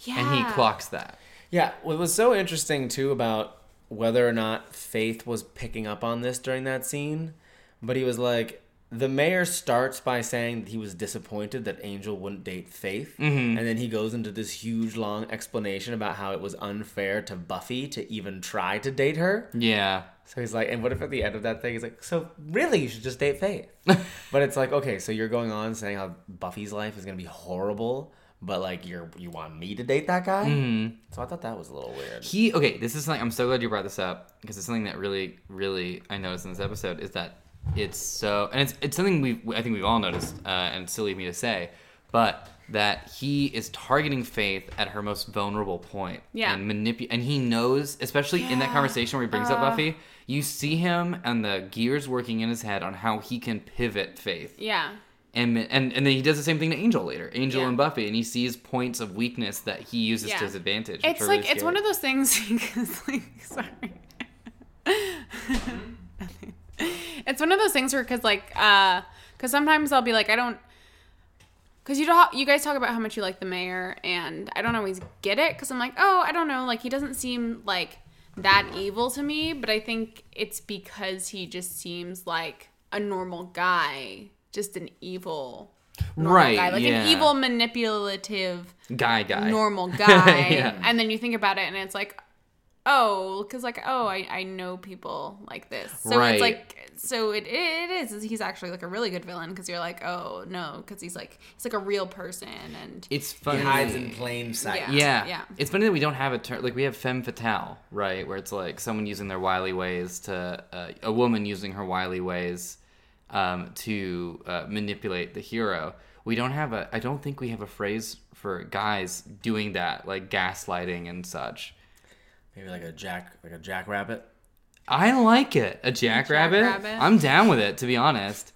Yeah. and he clocks that. Yeah, what was so interesting too about whether or not Faith was picking up on this during that scene, but he was like, the mayor starts by saying that he was disappointed that Angel wouldn't date Faith, and then he goes into this huge long explanation about how it was unfair to Buffy to even try to date her. Yeah. So he's like, and what if at the end of that thing he's like, so really you should just date Faith? but it's like, okay, so you're going on saying how Buffy's life is gonna be horrible, but like you're you want me to date that guy? Mm-hmm. So I thought that was a little weird. He okay. This is something I'm so glad you brought this up because it's something that really, really I noticed in this episode is that it's so and it's it's something we I think we've all noticed uh, and it's silly of me to say, but that he is targeting Faith at her most vulnerable point. Yeah. And manipulate and he knows, especially in that conversation where he brings up Uh. Buffy, you see him and the gears working in his head on how he can pivot Faith. Yeah. And, and and then he does the same thing to Angel later, Angel Yeah. and Buffy, and he sees points of weakness that he uses Yeah. to his advantage. It's like it's one of those things like sorry. it's one of those things where because like uh because sometimes I'll be like I don't because you don't you guys talk about how much you like the mayor and I don't always get it because I'm like oh I don't know like he doesn't seem like that evil to me but I think it's because he just seems like a normal guy just an evil Right, guy like yeah. an evil manipulative guy guy normal guy Yeah. and then you think about it and it's like oh because like oh I, I know people like this so Right. it's like so it, it is he's actually like a really good villain because you're like oh no because he's like he's like a real person and It's He funny. hides in plain sight. Yeah. Yeah. Yeah. It's funny that we don't have a term like we have femme fatale, right? Where it's like someone using their wily ways to uh, a woman using her wily ways um, to uh, manipulate the hero. We don't have a. I don't think we have a phrase for guys doing that, like gaslighting and such. Maybe like a jack, like a jackrabbit. I like it. A jackrabbit. jackrabbit. I'm down with it, to be honest.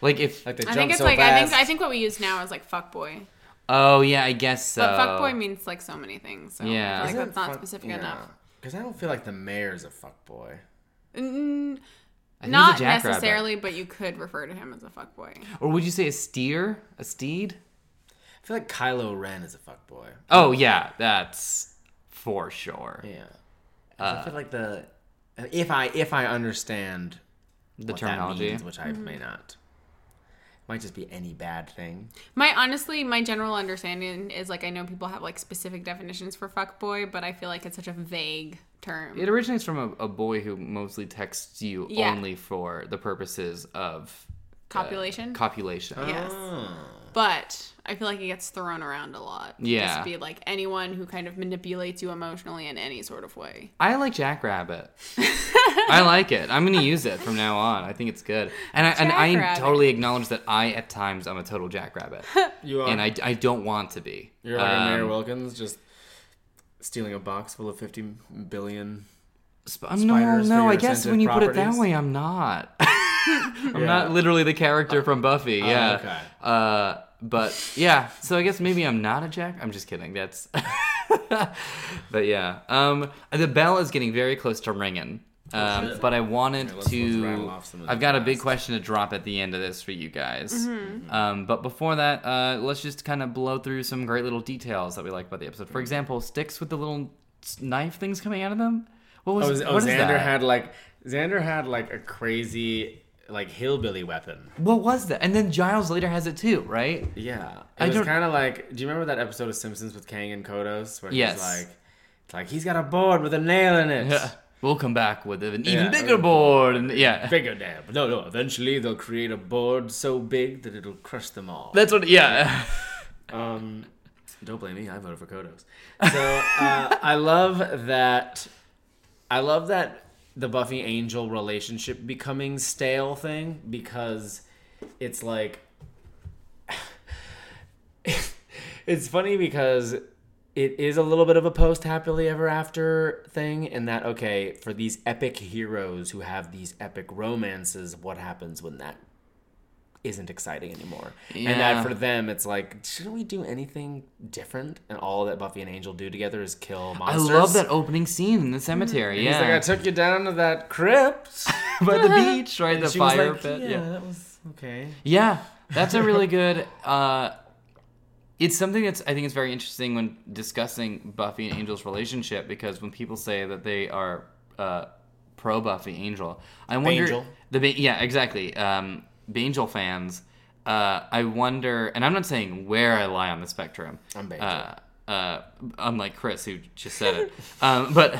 Like if. Like they I jump think it's so like fast. I think I think what we use now is like fuck boy. oh yeah, I guess so. but fuckboy means like so many things so Yeah. I feel like Isn't that's not fuck- specific yeah. enough Because I don't feel like the mayor's a fuckboy. Mm, I think not it's a jackrabbit. necessarily but you could refer to him as a fuck boy. Or would you say a steer? A steed? I feel like Kylo Ren is a fuck boy. Oh yeah, that's for sure. Yeah. 'Cause I feel like the if I if I understand The what terminology. that means, which I Mm-hmm. may not, it might just be any bad thing. My honestly, my general understanding is like I know people have like specific definitions for fuckboy, but I feel like it's such a vague term. It originates from a, a boy who mostly texts you Yeah. only for the purposes of Copulation? copulation. Yes. But I feel like it gets thrown around a lot. Yeah. Just be like anyone who kind of manipulates you emotionally in any sort of way. I like Jackrabbit. I like it. I'm gonna use it from now on. I think it's good, and I and I totally acknowledge that I at times I'm a total Jackrabbit, You are. and I, I don't want to be. You're like a Um, Mayor Wilkins, just stealing a box full of 50 billion. Sp- no, no. I guess when you put it that way, I'm not. I'm Yeah. not literally the character from Buffy. Oh, Yeah. okay. Uh, but yeah. So I guess maybe I'm not a Jack. I'm just kidding. That's. but yeah. Um, the bell is getting very close to ringing. Um, but I wanted let's- let's to. off some I've got a big question to drop at the end of this for you guys. Mm-hmm. Um, but before that, uh, let's just kind of blow through some great little details that we like about the episode. For example, sticks with the little knife things coming out of them. What was? Oh, oh what is Xander that? had like Xander had like a crazy like hillbilly weapon. What was that? And then Giles later has it too, right? Yeah, it I was don't- kind of like. Do you remember that episode of Simpsons with Kang and Kodos where Yes. he's like, it's like he's got a board with a nail in it. Yeah. We'll come back with an even Yeah. bigger board, and yeah, Bigger damn. No, no. Eventually, they'll create a board so big that it'll crush them all. that's what. Yeah, Um, don't blame me. I voted for Kodos. So uh, I love that. I love that the Buffy Angel relationship becoming stale thing because it's like it's funny because it is a little bit of a post happily ever after thing in that okay for these epic heroes who have these epic romances what happens when that isn't exciting anymore and that for them it's like shouldn't we do anything different and all that buffy and angel do together is kill monsters. I love that opening scene in the cemetery. Yeah, He's like, I took you down to that crypt. by the beach, right? And The fire like, pit. Yeah, Yeah. that was okay. Yeah, that's a really good. Uh, it's something that's I think it's very interesting when discussing Buffy and Angel's relationship because when people say that they are uh, pro Buffy Angel, I wonder Bangel. the ba- yeah exactly um, Angel fans. Uh, I wonder, and I'm not saying where I lie on the spectrum. I'm Bangel. Uh, uh, unlike Chris, who just said it, um, but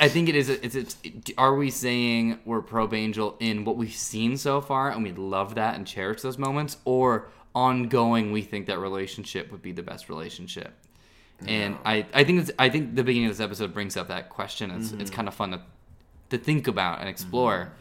I think it is. It's, it's. Are we saying we're pro Angel in what we've seen so far, and we love that and cherish those moments, or ongoing we think that relationship would be the best relationship? And I, I think it's, I think the beginning of this episode brings up that question. It's, it's kind of fun to, to think about and explore.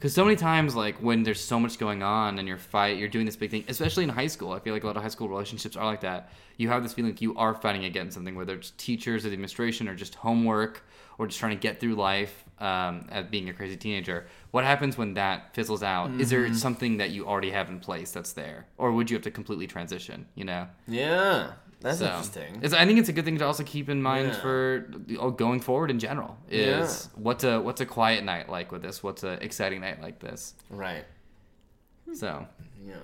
Because so many times, like when there's so much going on and you're fight, you're doing this big thing, especially in high school. I feel like a lot of high school relationships are like that. You have this feeling like you are fighting against something, whether it's teachers or the administration or just homework or just trying to get through life um, as being a crazy teenager. What happens when that fizzles out? Is there something that you already have in place that's there, or would you have to completely transition? You know. Yeah, that's So, interesting. It's, I think it's a good thing to also keep in mind Yeah. for oh, going forward in general. Is Yeah. what's a what's a quiet night like with this? What's an exciting night like this? Right. So Yeah.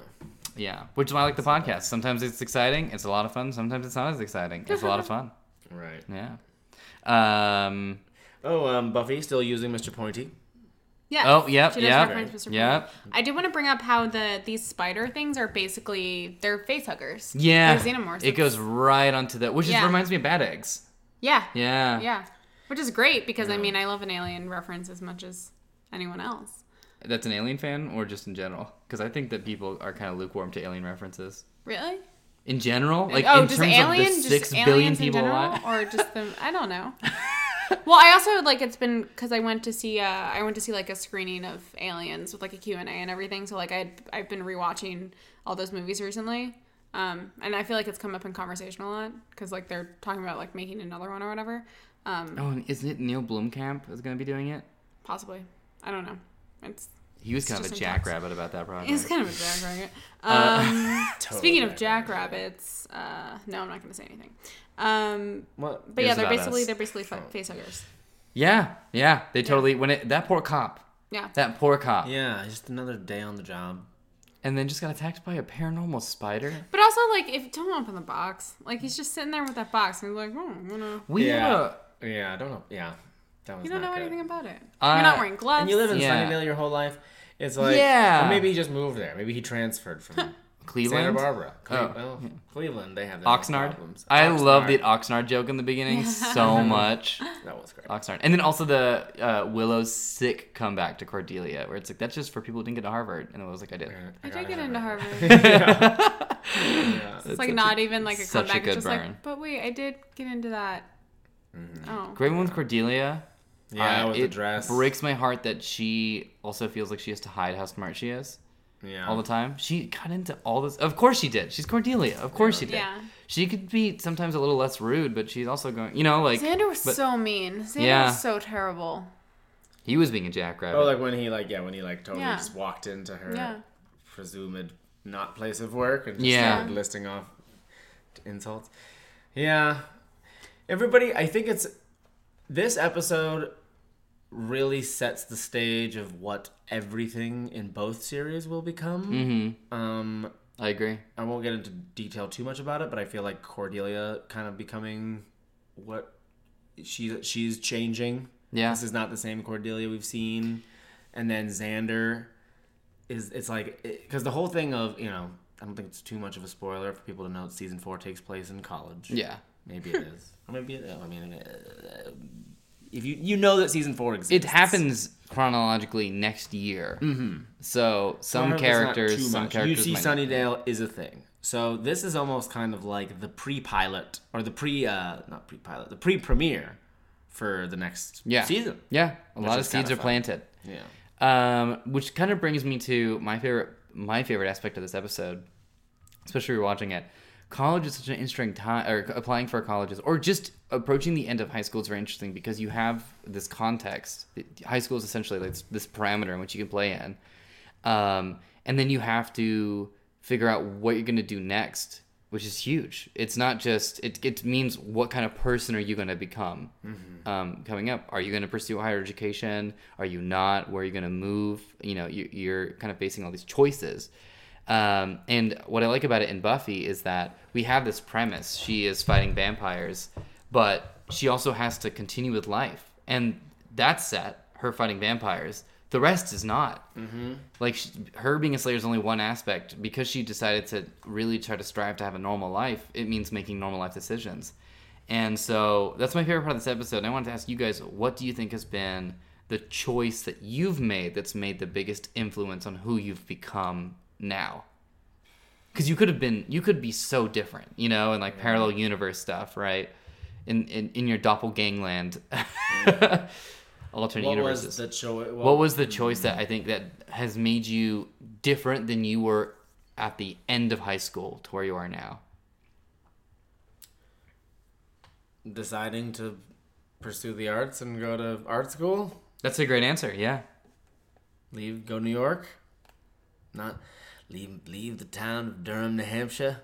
yeah, which is why I like the podcast. Sometimes it's exciting, it's a lot of fun. Sometimes it's not as exciting. It's a lot of fun. Right. Yeah. Um. Oh, um, Buffy still using Mr. Pointy. Yeah. Oh, yep, She does yep, reference Mr. yep. I do want to bring up how the these spider things are basically they're face huggers. Yeah. They're xenomorphs. It goes right onto the, which just reminds me of Bad Eggs. Yeah. Yeah. Yeah. Which is great because I mean I love an alien reference as much as anyone else. That's an Alien fan, or just in general? Because I think that people are kind of lukewarm to Alien references. Really? In general, like oh, in just terms alien, of the six in people alive. or just the I don't know. well, I also like it's been because I went to see uh I went to see like a screening of Aliens with like a Q and A and everything. So like I I've been rewatching all those movies recently. Um, and I feel like it's come up in conversation a lot because like they're talking about like making another one or whatever. Um, Oh, and isn't it Neil Blomkamp is going to be doing it? possibly. I don't know. It's He was kind of a just in talks. jackrabbit about that project. It's kind of a jackrabbit. Uh, Um, Total speaking of jackrabbits, uh, no, I'm not going to say anything. Um, What? but yeah, they're basically us. they're basically fa- face huggers. yeah, yeah, they totally when it that poor cop, Yeah. that poor cop, Yeah, just another day on the job. and then just got attacked by a paranormal spider. But also, like, if don't open the box, like he's just sitting there with that box, and he's like, oh, I'm gonna. We yeah. have a Yeah, I don't know. Yeah, that was You don't know good. anything about it. Uh, You're not wearing gloves. And you live in Yeah. Sunnydale your whole life. It's like, Yeah. or maybe he just moved there. Maybe he transferred from. Cleveland. Santa Barbara. Cle- Oh, well, Cleveland, they have their own Oxnard. I love the Oxnard joke in the beginning so much. That was great. Oxnard, and then also the uh, Willow's sick comeback to Cordelia, where it's like that's just for people who didn't get to Harvard, and it was like I did. I gotta did get have into. Harvard. Yeah. It's like not even like a such a comeback. good It's just burn. like, but wait, I did get into that. Oh, Great one with Cordelia. Yeah, uh, with the it dress. breaks my heart that she also feels like she has to hide how smart she is Yeah. all the time. She got into all this. Of course she did. She's Cordelia. Of course she did. Yeah. She could be sometimes a little less rude, but she's also going. You know, like Xander was but so mean. Xander Yeah. was so terrible. he was being a jackrabbit. Oh, like when he like yeah when he like totally Yeah. just walked into her Yeah. presumed not place of work and just Yeah. started listing off insults. Yeah, everybody. I think it's this episode really sets the stage of what everything in both series will become. mm-hmm. Um, I agree. I won't get into detail too much about it, but I feel like Cordelia kind of becoming what she she's changing. Yeah. This is not the same Cordelia we've seen. And then Xander is it's like because the whole thing of you know I don't think it's too much of a spoiler for people to know that season four takes place in college. Yeah. maybe it is. Or maybe it, I mean, uh, if you you know that season four exists, It happens chronologically next year. Mm-hmm. So some However, it's not characters, some much. characters. UC might not- Sunnydale is a thing. So this is almost kind of like the pre-pilot or the pre uh not pre-pilot, the pre-premiere for the next Yeah. season. Yeah, a lot of seeds are fun. planted. Yeah. Um, which kind of brings me to my favorite my favorite aspect of this episode, especially if you're watching it. College is such an interesting time, or applying for colleges, or just approaching the end of high school is very interesting because you have this context. High school is essentially like this, this parameter in which you can play in, um, and then you have to figure out what you're going to do next, which is huge. It's not just it. It means what kind of person are you going to become um, coming up? Are you going to pursue higher education? Are you not? Where are you going to move? You know, you, you're kind of facing all these choices. Um, and what I like about it in Buffy is that we have this premise: she is fighting vampires, but she also has to continue with life, and that's set. Her fighting vampires. The rest is not. Mm-hmm. Like she, her being a slayer is only one aspect because she decided to really try to strive to have a normal life. It means making normal life decisions. And so that's my favorite part of this episode. And I wanted to ask you guys, what do you think has been the choice that you've made that's made the biggest influence on who you've become now? Because you could have been, you could be so different, you know, and like parallel universe stuff, right? In in, in your doppelgangland, alternate What universes. was the choice? what was the choice that hmm. I think that has made you different than you were at the end of high school to where you are now? deciding to pursue the arts and go to art school? That's a great answer. Yeah. Leave, go to New York? Not leave, leave the town of Durham, New Hampshire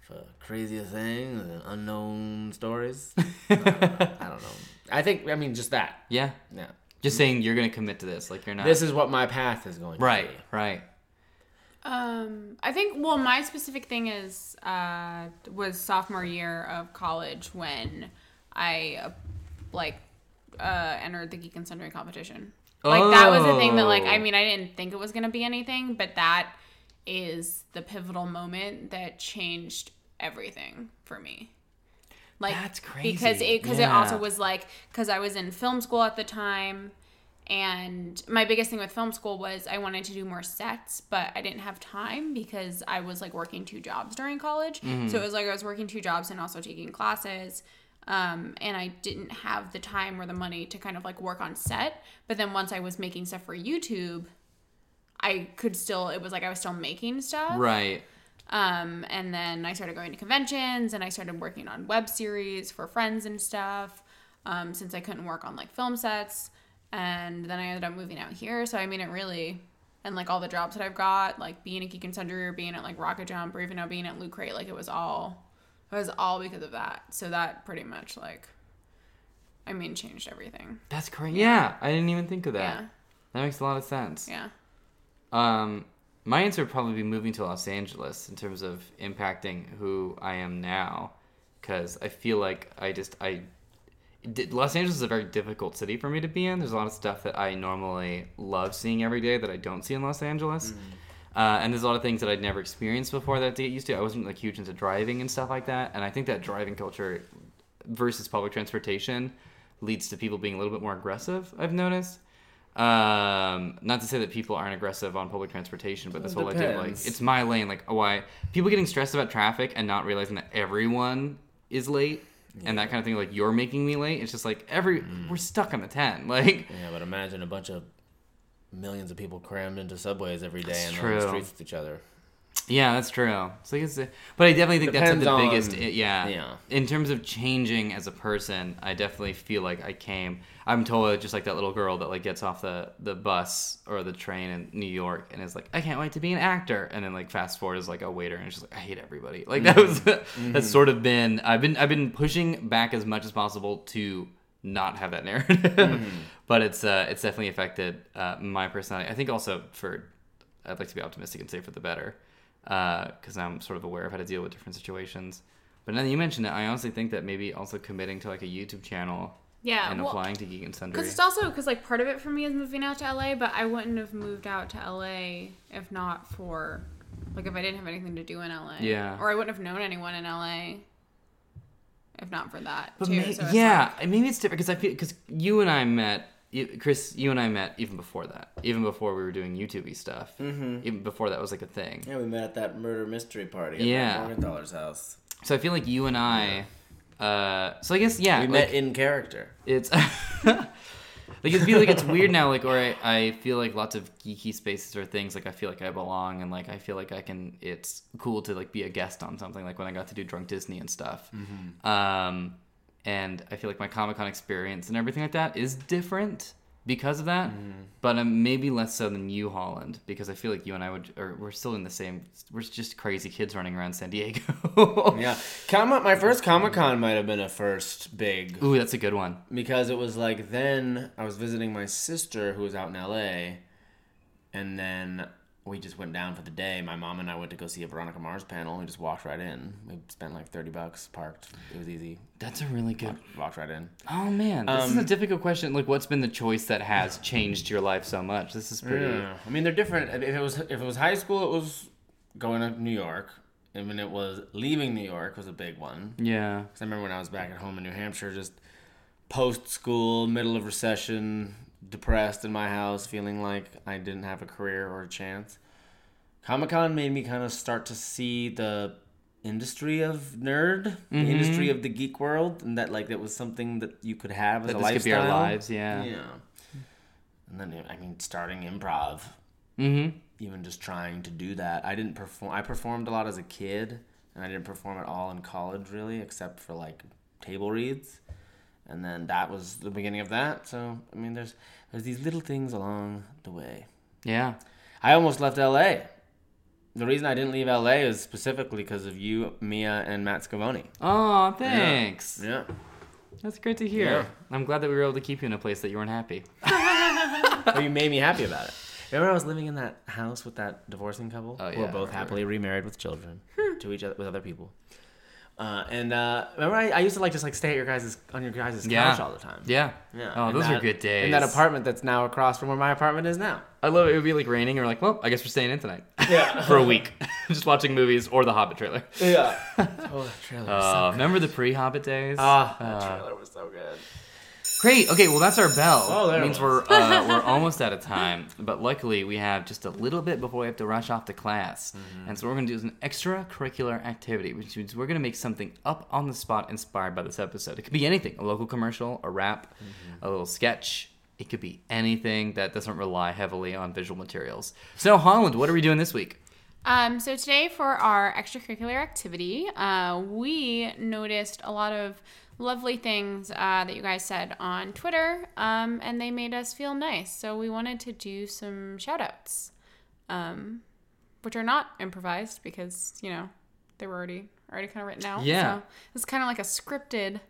for crazier things and unknown stories. I don't know. I don't know. I think I mean just that. Yeah. Yeah. Just saying you're gonna commit to this, like you're not. This is what my path is going to right. be. Right. Um, I think well, my specific thing is uh, was sophomore year of college when I uh, like uh, entered the Geek and Sundry competition. Like that was the thing that like I Oh. mean I didn't think it was gonna be anything, but that is the pivotal moment that changed everything for me. Like That's crazy. because it because it also was like because I was in film school at the time, and my biggest thing with film school was I wanted to do more sets, but I didn't have time because I was like working two jobs during college. Mm-hmm. So it was like I was working two jobs and also taking classes. Um, and I didn't have the time or the money to kind of like work on set. But then once I was making stuff for YouTube, I could still, it was like I was still making stuff. Right. Um, and then I started going to conventions and I started working on web series for friends and stuff. Um, since I couldn't work on like film sets, and then I ended up moving out here. So I mean, it really, and like all the jobs that I've got, like being at Geek and Sundry or being at like Rocket Jump or even now being at Loot Crate, like it was all, it was all because of that. So that pretty much like, I mean, changed everything. That's great. Yeah. I didn't even think of that. Yeah, That makes a lot of sense. yeah. Um, my answer would probably be moving to Los Angeles in terms of impacting who I am now, because I feel like I just I. di- Los Angeles is a very difficult city for me to be in. There's a lot of stuff that I normally love seeing every day that I don't see in Los Angeles. Uh, and there's a lot of things that I'd never experienced before that I had to get used to. I wasn't like huge into driving and stuff like that, and I think that driving culture versus public transportation leads to people being a little bit more aggressive. I've noticed. Um, not to say that people aren't aggressive on public transportation, but this whole idea of like it's my lane. Like, why people getting stressed about traffic and not realizing that everyone is late and that kind of thing. Like, you're making me late. It's just like every Mm. we're stuck on the ten. Like, Yeah, but imagine a bunch of millions of people crammed into subways every day That's and on the streets with each other. Yeah, that's true. So I guess, but I definitely think that's Depends the on- biggest. yeah, yeah. In terms of changing as a person, I definitely feel like I came. I'm totally just like that little girl that like gets off the the bus or the train in New York and is like, I can't wait to be an actor, and then like fast forward is like a waiter and she's like I hate everybody. Like that was that's sort of been I've been I've been pushing back as much as possible to not have that narrative, but it's uh it's definitely affected uh, my personality. I think also for I'd like to be optimistic and say for the better, Uh, because I'm sort of aware of how to deal with different situations. But now that you mentioned it, I honestly think that maybe also committing to like a YouTube channel Yeah, and well, applying to Geek and Sundry. Because it's also because like part of it for me is moving out to LA, but I wouldn't have moved out to LA if not for like if I didn't have anything to do in LA. Yeah. Or I wouldn't have known anyone in LA if not for that But too. may- so yeah, like- maybe it's different because I feel because you and I met, Chris. You and I met even before that, even before we were doing YouTubey stuff. Mm-hmm. Even before that was like a thing. Yeah, we met at that murder mystery party at Yeah. Morgenthaler's house. So I feel like you and I. Uh, so I guess yeah, We like, met in character. it's like it feel like it's weird now. Like, or I, I feel like lots of geeky spaces or things. Like, I feel like I belong, and like I feel like I can. It's cool to like be a guest on something. Like when I got to do Drunk Disney and stuff. Um, and I feel like my Comic Con experience and everything like that is different because of that. But um, maybe less so than you, Holland, because I feel like you and I would, or we're still in the same. We're just crazy kids running around San Diego. Yeah, Comic. My first Comic Con might have been a first big Ooh, that's a good one. because it was like then I was visiting my sister who was out in LA, and then we just went down for the day. My mom and I went to go see a Veronica Mars panel. We just walked right in. We spent like thirty bucks, parked. It was easy. That's a really good Walked right in. Oh man, this is Um, a difficult question. Like, what's been the choice that has changed your life so much? This is pretty. Yeah. I mean, they're different. If it was if it was high school, it was going to New York. And when it was leaving New York was a big one. Yeah. Because I remember when I was back at home in New Hampshire, just post school, middle of recession, depressed in my house, feeling like I didn't have a career or a chance. Comic Con made me kind of start to see the industry of nerd, the industry of the geek world, and that like that was something that you could have as That a this lifestyle. could be our lives. Yeah. Yeah. And then I mean, starting improv, Mm-hmm. even just trying to do that. I didn't perform. I performed a lot as a kid, and I didn't perform at all in college, really, except for like table reads. And then that was the beginning of that. So I mean, there's there's these little things along the way. Yeah. I almost left L.A. The reason I didn't leave L.A. is specifically because of you, Mia, and Matt Scavone. Oh, thanks. Yeah. That's great to hear. Yeah. I'm glad that we were able to keep you in a place that you weren't happy. well, you made me happy about it. Remember, I was living in that house with that divorcing couple Oh, who yeah, were both happily remarried with children hmm. to each other with other people. Uh, and uh, remember, I, I used to like just like stay at your guys' on your guys' Yeah. couch all the time. Yeah. Yeah. Oh, In those are good days. In that apartment that's now across from where my apartment is now. I love it. It would be like raining, and we're like, well, I guess we're staying in tonight Yeah. for a week, just watching movies or the Hobbit trailer. yeah. oh, that trailer was Uh, so good. remember the pre-Hobbit days? Ah, that Uh, trailer was so good. Great. Okay, well that's our bell. Oh, there it it means we're uh, we're almost out of time, but luckily we have just a little bit before we have to rush off to class. Mm-hmm. And so what we're gonna do is an extracurricular activity, which means we're gonna make something up on the spot inspired by this episode. It could be anything: a local commercial, a rap, Mm-hmm. a little sketch. It could be anything that doesn't rely heavily on visual materials. So Holland, what are we doing this week? Um, so today for our extracurricular activity, uh, we noticed a lot of lovely things uh, that you guys said on Twitter, um, and they made us feel nice. So we wanted to do some shout outs, um, which are not improvised because, you know, they were already already kind of written out. Yeah. So it's kind of like a scripted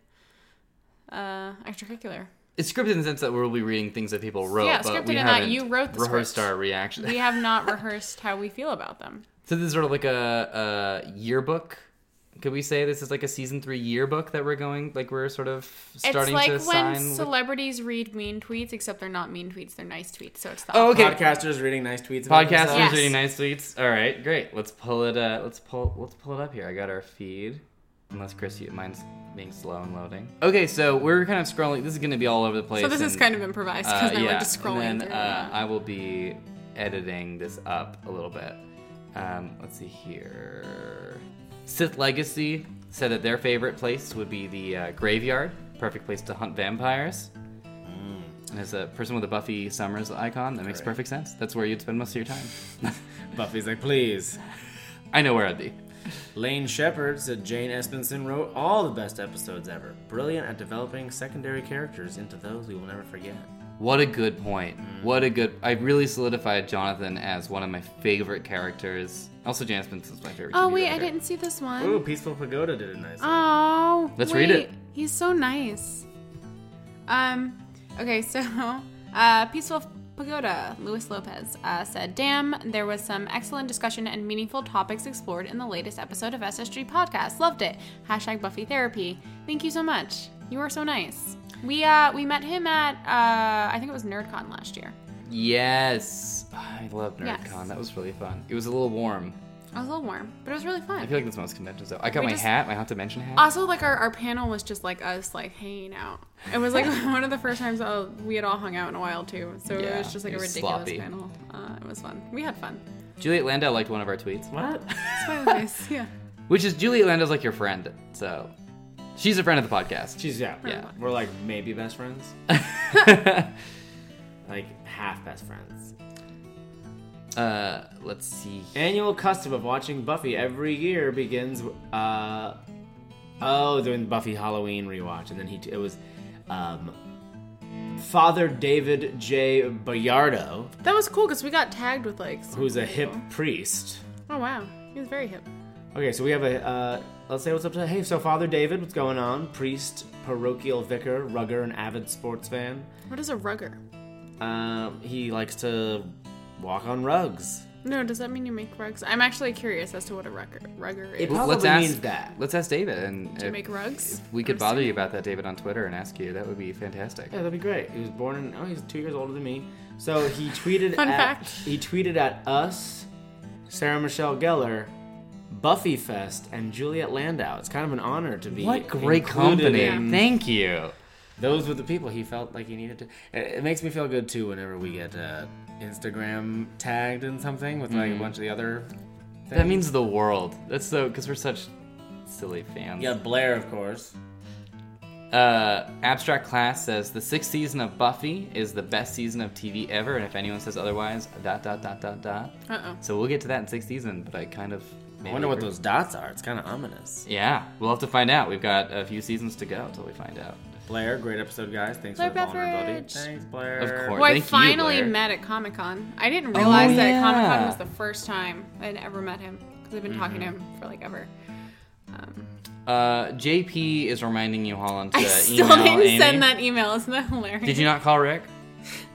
uh, extracurricular. It's scripted in the sense that we'll be reading things that people wrote, Yeah, but scripted we in that haven't you wrote the rehearsed script. our reaction. We have not rehearsed how we feel about them. So this is sort of like a, a yearbook could we say this is like a season three yearbook that we're going like we're sort of It's starting like to when sign? with- celebrities read mean tweets, except they're not mean tweets; they're nice tweets. So it's the Oh, okay. Podcasters reading nice tweets. about Podcasters. Yes. reading nice tweets. All right, great. Let's pull it. Uh, let's pull. Let's pull it up here. I got our feed. Unless Chris, you, mine's being slow and loading. Okay, so we're kind of scrolling. This is going to be all over the place. So this is kind of improvised because Uh, now yeah, we're just scrolling and then uh, I will be editing this up a little bit. Um, let's see here. Sith Legacy said that their favorite place would be the uh, graveyard, perfect place to hunt vampires. And as a person with a Buffy Summers icon, that makes Correct. perfect sense. That's where you'd spend most of your time. Buffy's like, please. I know where I'd be. Lane Shepard said Jane Espenson wrote all the best episodes ever. Brilliant at developing secondary characters into those we will never forget. What a good point. What a good. I really solidified Jonathan as one of my favorite characters. Also, Jane Espenson my favorite. oh TV wait, I writer. didn't see this one. Ooh, Peaceful Pagoda did it nice. Oh, Let's wait. read it. He's so nice. Um, okay, so uh, Peaceful Pagoda, Luis Lopez, uh, said, Damn, there was some excellent discussion and meaningful topics explored in the latest episode of SSG Podcast. Loved it. Hashtag Buffy Therapy. Thank you so much. You are so nice. We uh we met him at uh I think it was NerdCon last year. Yes. I love NerdCon. Yes. That was really fun. It was a little warm. It was a little warm, but it was really fun. I feel like that's most conventions though. I got We my just- hat, my haunted mansion hat. Also, like our, our panel was just like us, like hanging out. It was like one of the first times uh, we had all hung out in a while too. So it was just like it a ridiculous sloppy. panel. Uh, it was fun. We had fun. Juliet Landau liked one of our tweets, What? It's nice. Yeah. which is Juliet Landau's like your friend, so she's a friend of the podcast. She's yeah. Yeah. We're like maybe best friends. like half best friends. uh, let's see. Annual custom of watching Buffy every year begins. Uh, oh, doing the Buffy Halloween rewatch, and then he it was um, Father David J. Bayardo, That was cool because we got tagged with like. some who's a hip people. priest. Oh wow, he was very hip. Okay, so we have a. Uh, let's say what's up to. Hey, so Father David, what's going on? Priest, parochial vicar, rugger, and avid sports fan. What is a rugger? Um, he likes to walk on rugs. No, does that mean you make rugs? I'm actually curious as to what a rugger rugger is. It probably let's ask. means that. Let's ask David, and to if make rugs. we could I'm bother you about that, David, on Twitter and ask you. That would be fantastic. Yeah, that'd be great. He was born in. Oh, he's two years older than me. So he tweeted. Fun at, fact. He tweeted at us, Sarah Michelle Gellar, Buffy Fest, and Juliet Landau. It's kind of an honor to be. What great company! in- Thank you. Those were the people he felt like he needed to. It, it makes me feel good too whenever we get uh, Instagram tagged in something with like a bunch of the other. Things. That means the world. That's so because we're such silly fans. Yeah, Blair, of course. Uh, Abstract Class says the sixth season of Buffy is the best season of TV ever, and if anyone says otherwise, dot dot dot dot dot. Uh oh. So we'll get to that in sixth season, but I kind of. I wonder what those dots are. It's kind of ominous. Yeah, we'll have to find out. We've got a few seasons to go until we find out. Blair, great episode, guys. Thanks Blair for the vulnerability. Beveridge. Thanks, Blair. Of course. Well, I Thank you, finally Blair. met at Comic Con. I didn't realize that yeah. Comic Con was the first time I'd ever met him because I've been talking to Mm-hmm. him for like ever. Um, Uh, JP is reminding you, Holland, to I still email didn't Amy. send that email. Isn't that hilarious? Did you not call Rick?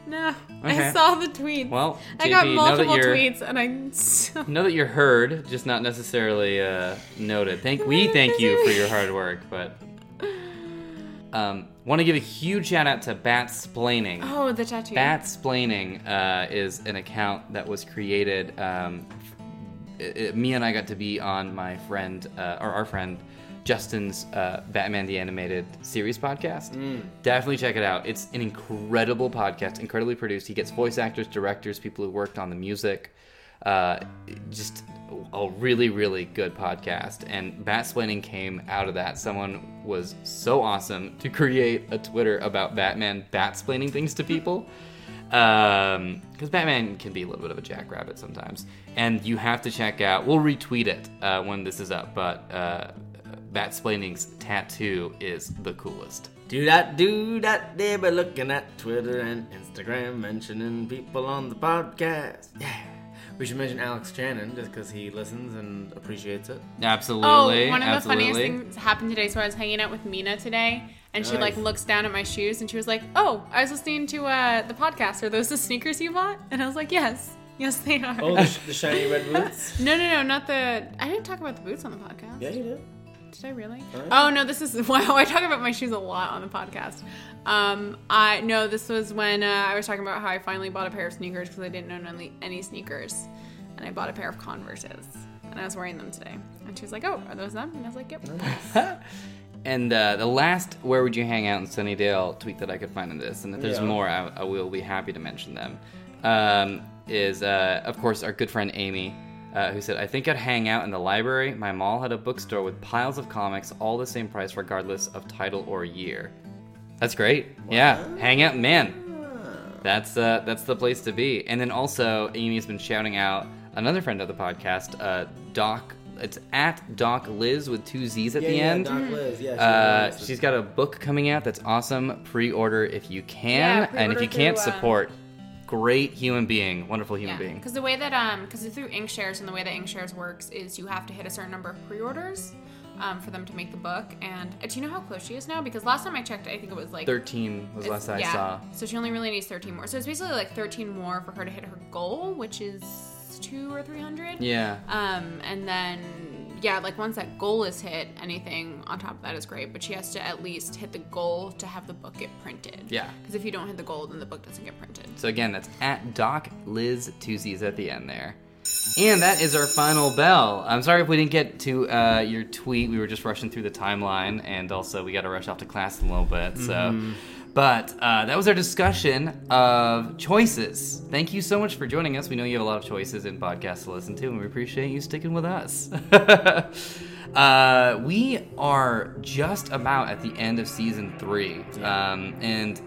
No. Okay. I saw the tweet. Well, I got JP, multiple tweets and I. So, know that you're heard, just not necessarily uh, noted. Thank we thank you for your hard work, but um, want to give a huge shout out to Bat Splaining. oh, the tattoo. Bat Splaining uh, is an account that was created. Um, it, it- me and I got to be on my friend uh, or our friend Justin's uh, Batman the Animated Series podcast. Definitely check it out. It's an incredible podcast, incredibly produced. He gets voice actors, directors, people who worked on the music. Uh, just a really, really good podcast. And Batsplaining came out of that. Someone was so awesome to create a Twitter about Batman batsplaining things to people because Batman can be a little bit of a jackrabbit sometimes, and you have to check out. We'll retweet it uh, when this is up, but uh, Batsplaining's tattoo is the coolest. Do that, do that, they be looking at Twitter and Instagram, mentioning people on the podcast. Yeah. We should mention Alex Shannon just because he listens and appreciates it. Absolutely. Oh, one of the funniest things happened today. So I was hanging out with Mina today, and she like looks down at my shoes, and she was like, "Oh, I was listening to uh, the podcast. Are those the sneakers you bought?" And I was like, "Yes, yes, they are." Oh, the, sh- the shiny red boots? no, no, no, not the. I didn't talk about the boots on the podcast. Yeah, you did. Did I really? Oh no, this is wow. I talk about my shoes a lot on the podcast. Um, I no, this was when uh, I was talking about how I finally bought a pair of sneakers because I didn't own any, any sneakers, and I bought a pair of Converses, and I was wearing them today. And she was like, "Oh, are those them?" And I was like, "Yep." And uh, the last "Where would you hang out in Sunnydale?" tweet that I could find in this, and if there's Yeah. more, I, I will be happy to mention them. Um, is uh, of course our good friend Amy, uh, who said, "I think I'd hang out in the library. My mall had a bookstore with piles of comics, all the same price, regardless of title or year." That's great. Yeah, hang out, man. That's uh, that's the place to be. And then also, Amy's been shouting out another friend of the podcast, uh, Doc. It's at Doc Liz with two Z's at Yeah, the yeah, end. Doc Liz. Yeah, She uh, she's got a book coming out that's awesome. Pre-order if you can, Yeah, and if you can't through, um, support, great human being, wonderful human Yeah, being. because the way that um, because through InkShares and the way that InkShares works is you have to hit a certain number of pre-orders, um, for them to make the book. And uh, do you know how close she is now? Because last time I checked, I think it was like Thirteen was the last I saw. So she only really needs 13 more. So it's basically like 13 more for her to hit her goal, which is two or 300. Yeah. Um, and then yeah, like once that goal is hit, anything on top of that is great. But she has to at least hit the goal to have the book get printed. Yeah. Because if you don't hit the goal, then the book doesn't get printed. So again, that's at Doc Liz two Z's at the end there. And that is our final bell. I'm sorry if we didn't get to uh, your tweet. We were just rushing through the timeline, and also we got to rush off to class in a little bit. So, but uh, that was our discussion of choices. Thank you so much for joining us. We know you have a lot of choices in podcasts to listen to, and we appreciate you sticking with us. uh, we are just about at the end of season three, um, and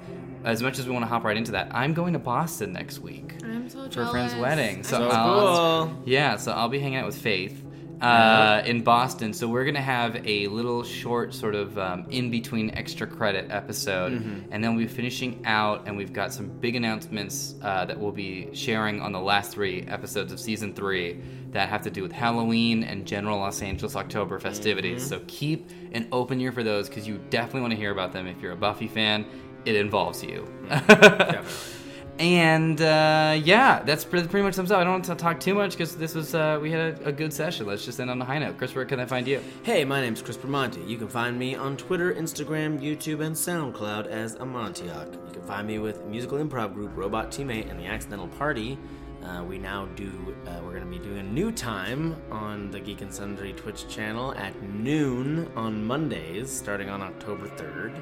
as much as we want to hop right into that, I'm going to Boston next week I'm so for a friend's wedding. So, So I'll- cool. yeah, so I'll be hanging out with Faith uh, in Boston. So we're gonna have a little short, sort of um, in between extra credit episode, and then we'll be finishing out, and we've got some big announcements uh, that we'll be sharing on the last three episodes of season three that have to do with Halloween and general Los Angeles October festivities. So keep an open ear for those because you definitely want to hear about them if you're a Buffy fan. It involves you. Definitely. And uh, yeah, that's pretty, much sums up. I don't want to talk too much because this was uh, we had a, a good session. Let's just end on a high note. Chris, where can I find you? Hey, my name's Chris Bramante. You can find me on Twitter, Instagram, YouTube, and SoundCloud as Amontiak. You can find me with musical improv group Robot Teammate and the Accidental Party. Uh, we now do, uh, we're going to be doing a new time on the Geek and Sundry Twitch channel at noon on Mondays, starting on October 3rd.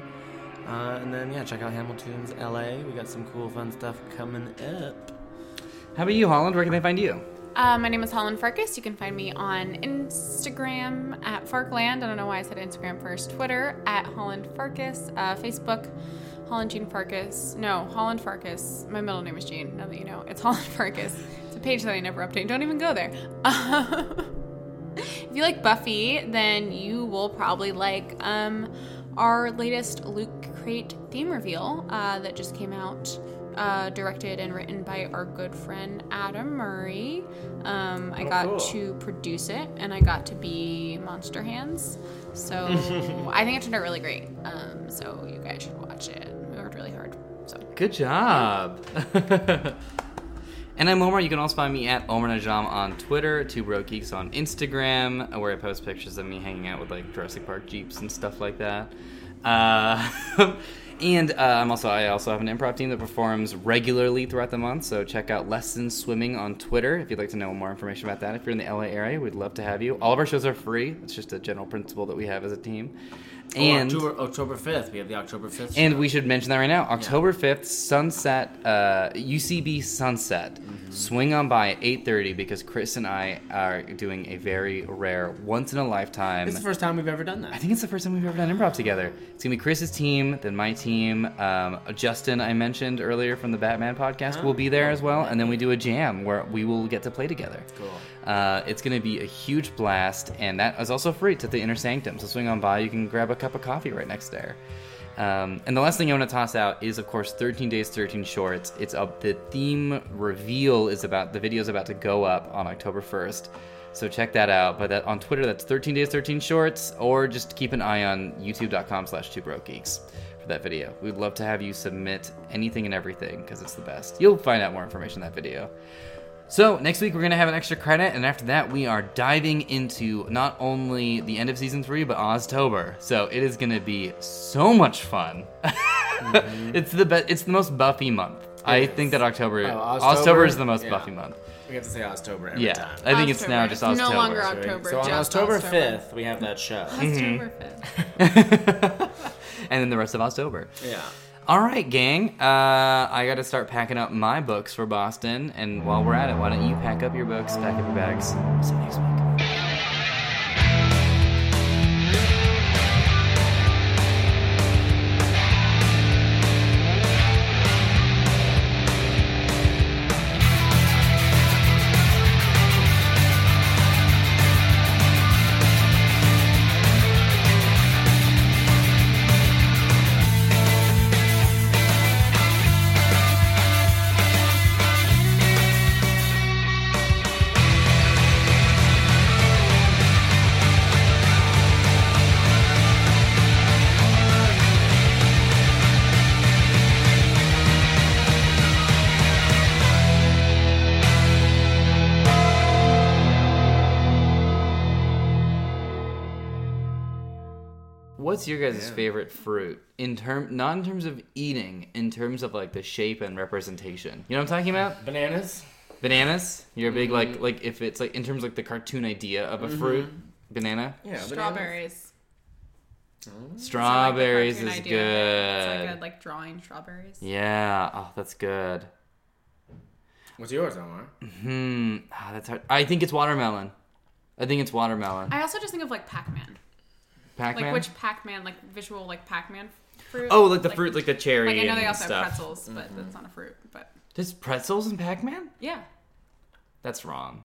Uh, and then, yeah, check out Hamilton's LA. We got some cool, fun stuff coming up. How about you, Holland? Where can they find you? Uh, my name is Holland Farkas. You can find me on Instagram at Farkland. I don't know why I said Instagram first. Twitter at Holland Farkas. Uh, Facebook, Holland Jean Farkas. No, Holland Farkas. My middle name is Jean. Now that you know, it's Holland Farkas. It's a page that I never update. Don't even go there. if you like Buffy, then you will probably like um, our latest Loot Crate theme reveal uh, that just came out. Uh, directed and written by our good friend Adam Murray. Um, I got cool. to produce it and I got to be Monster Hands. So I think it turned out really great. Um, so you guys should watch it. We worked really hard. So Good job. and I'm Omar. You can also find me at Omar Najam on Twitter, Two Bro Geeks on Instagram, where I post pictures of me hanging out with like Jurassic Park jeeps and stuff like that. Uh, and uh, I'm also I also have an improv team that performs regularly throughout the month. So check out Lessons Swimming on Twitter if you'd like to know more information about that. If you're in the LA area, we'd love to have you. All of our shows are free. It's just a general principle that we have as a team. And oh, October, October 5th. We have the October 5th. and show. we should mention that right now. October 5th, Sunset, uh, UCB Sunset. Mm-hmm. Swing on by at 8.30 because Chris and I are doing a very rare, once in a lifetime. It's the first time we've ever done that. I think it's the first time we've ever done improv together. It's going to be Chris's team, then my team. Um, Justin, I mentioned earlier from the Batman podcast, will be there as well. And then we do a jam where we will get to play together. Cool. Uh, it's going to be a huge blast, and that is also free to the Inner Sanctum. So swing on by, you can grab a cup of coffee right next there. Um, and the last thing I want to toss out is, of course, 13 Days, 13 Shorts. It's up. The theme reveal is about the video is about to go up on October 1st, so check that out. But that on Twitter, that's 13 Days, 13 Shorts, or just keep an eye on YouTube.com/slash Two Broke Geeks for that video. We'd love to have you submit anything and everything because it's the best. You'll find out more information in that video. So next week we're gonna have an extra credit, and after that we are diving into not only the end of season three but Oztober. So it is gonna be so much fun. Mm-hmm. it's the best. It's the most Buffy month. I It think that October, Oh, October, October? is the most Yeah. Buffy month. We have to say October every Yeah, time. I think it's now Oztober. just It's October. no longer October. So on October 5th, we have that show. October 5th. Mm-hmm. and then the rest of October. Yeah. All right, gang. Uh, I got to start packing up my books for Boston, and while we're at it, why don't you pack up your books, pack up your bags? See you next week. What's your guys' Yeah. favorite fruit in term, not in terms of eating, in terms of like the shape and representation? You know what I'm talking about? Bananas? Bananas. You're a big Mm-hmm. like like if it's like in terms of like the cartoon idea of a fruit, banana. Yeah, bananas. Strawberries. Strawberries So, like, is the cartoon. It's good. like a, like drawing strawberries. Yeah. Oh, that's good. What's yours, Omar? Hmm. Ah, that's hard. I think it's watermelon. I think it's watermelon. I also just think of like Pac-Man. Pac-Man. Like which Pac-Man, like visual like Pac-Man fruit. Oh, like the fruit, like the cherry Like I know and they also stuff. have pretzels, but mm-hmm. that's not a fruit. But There's pretzels in Pac-Man. yeah, That's wrong.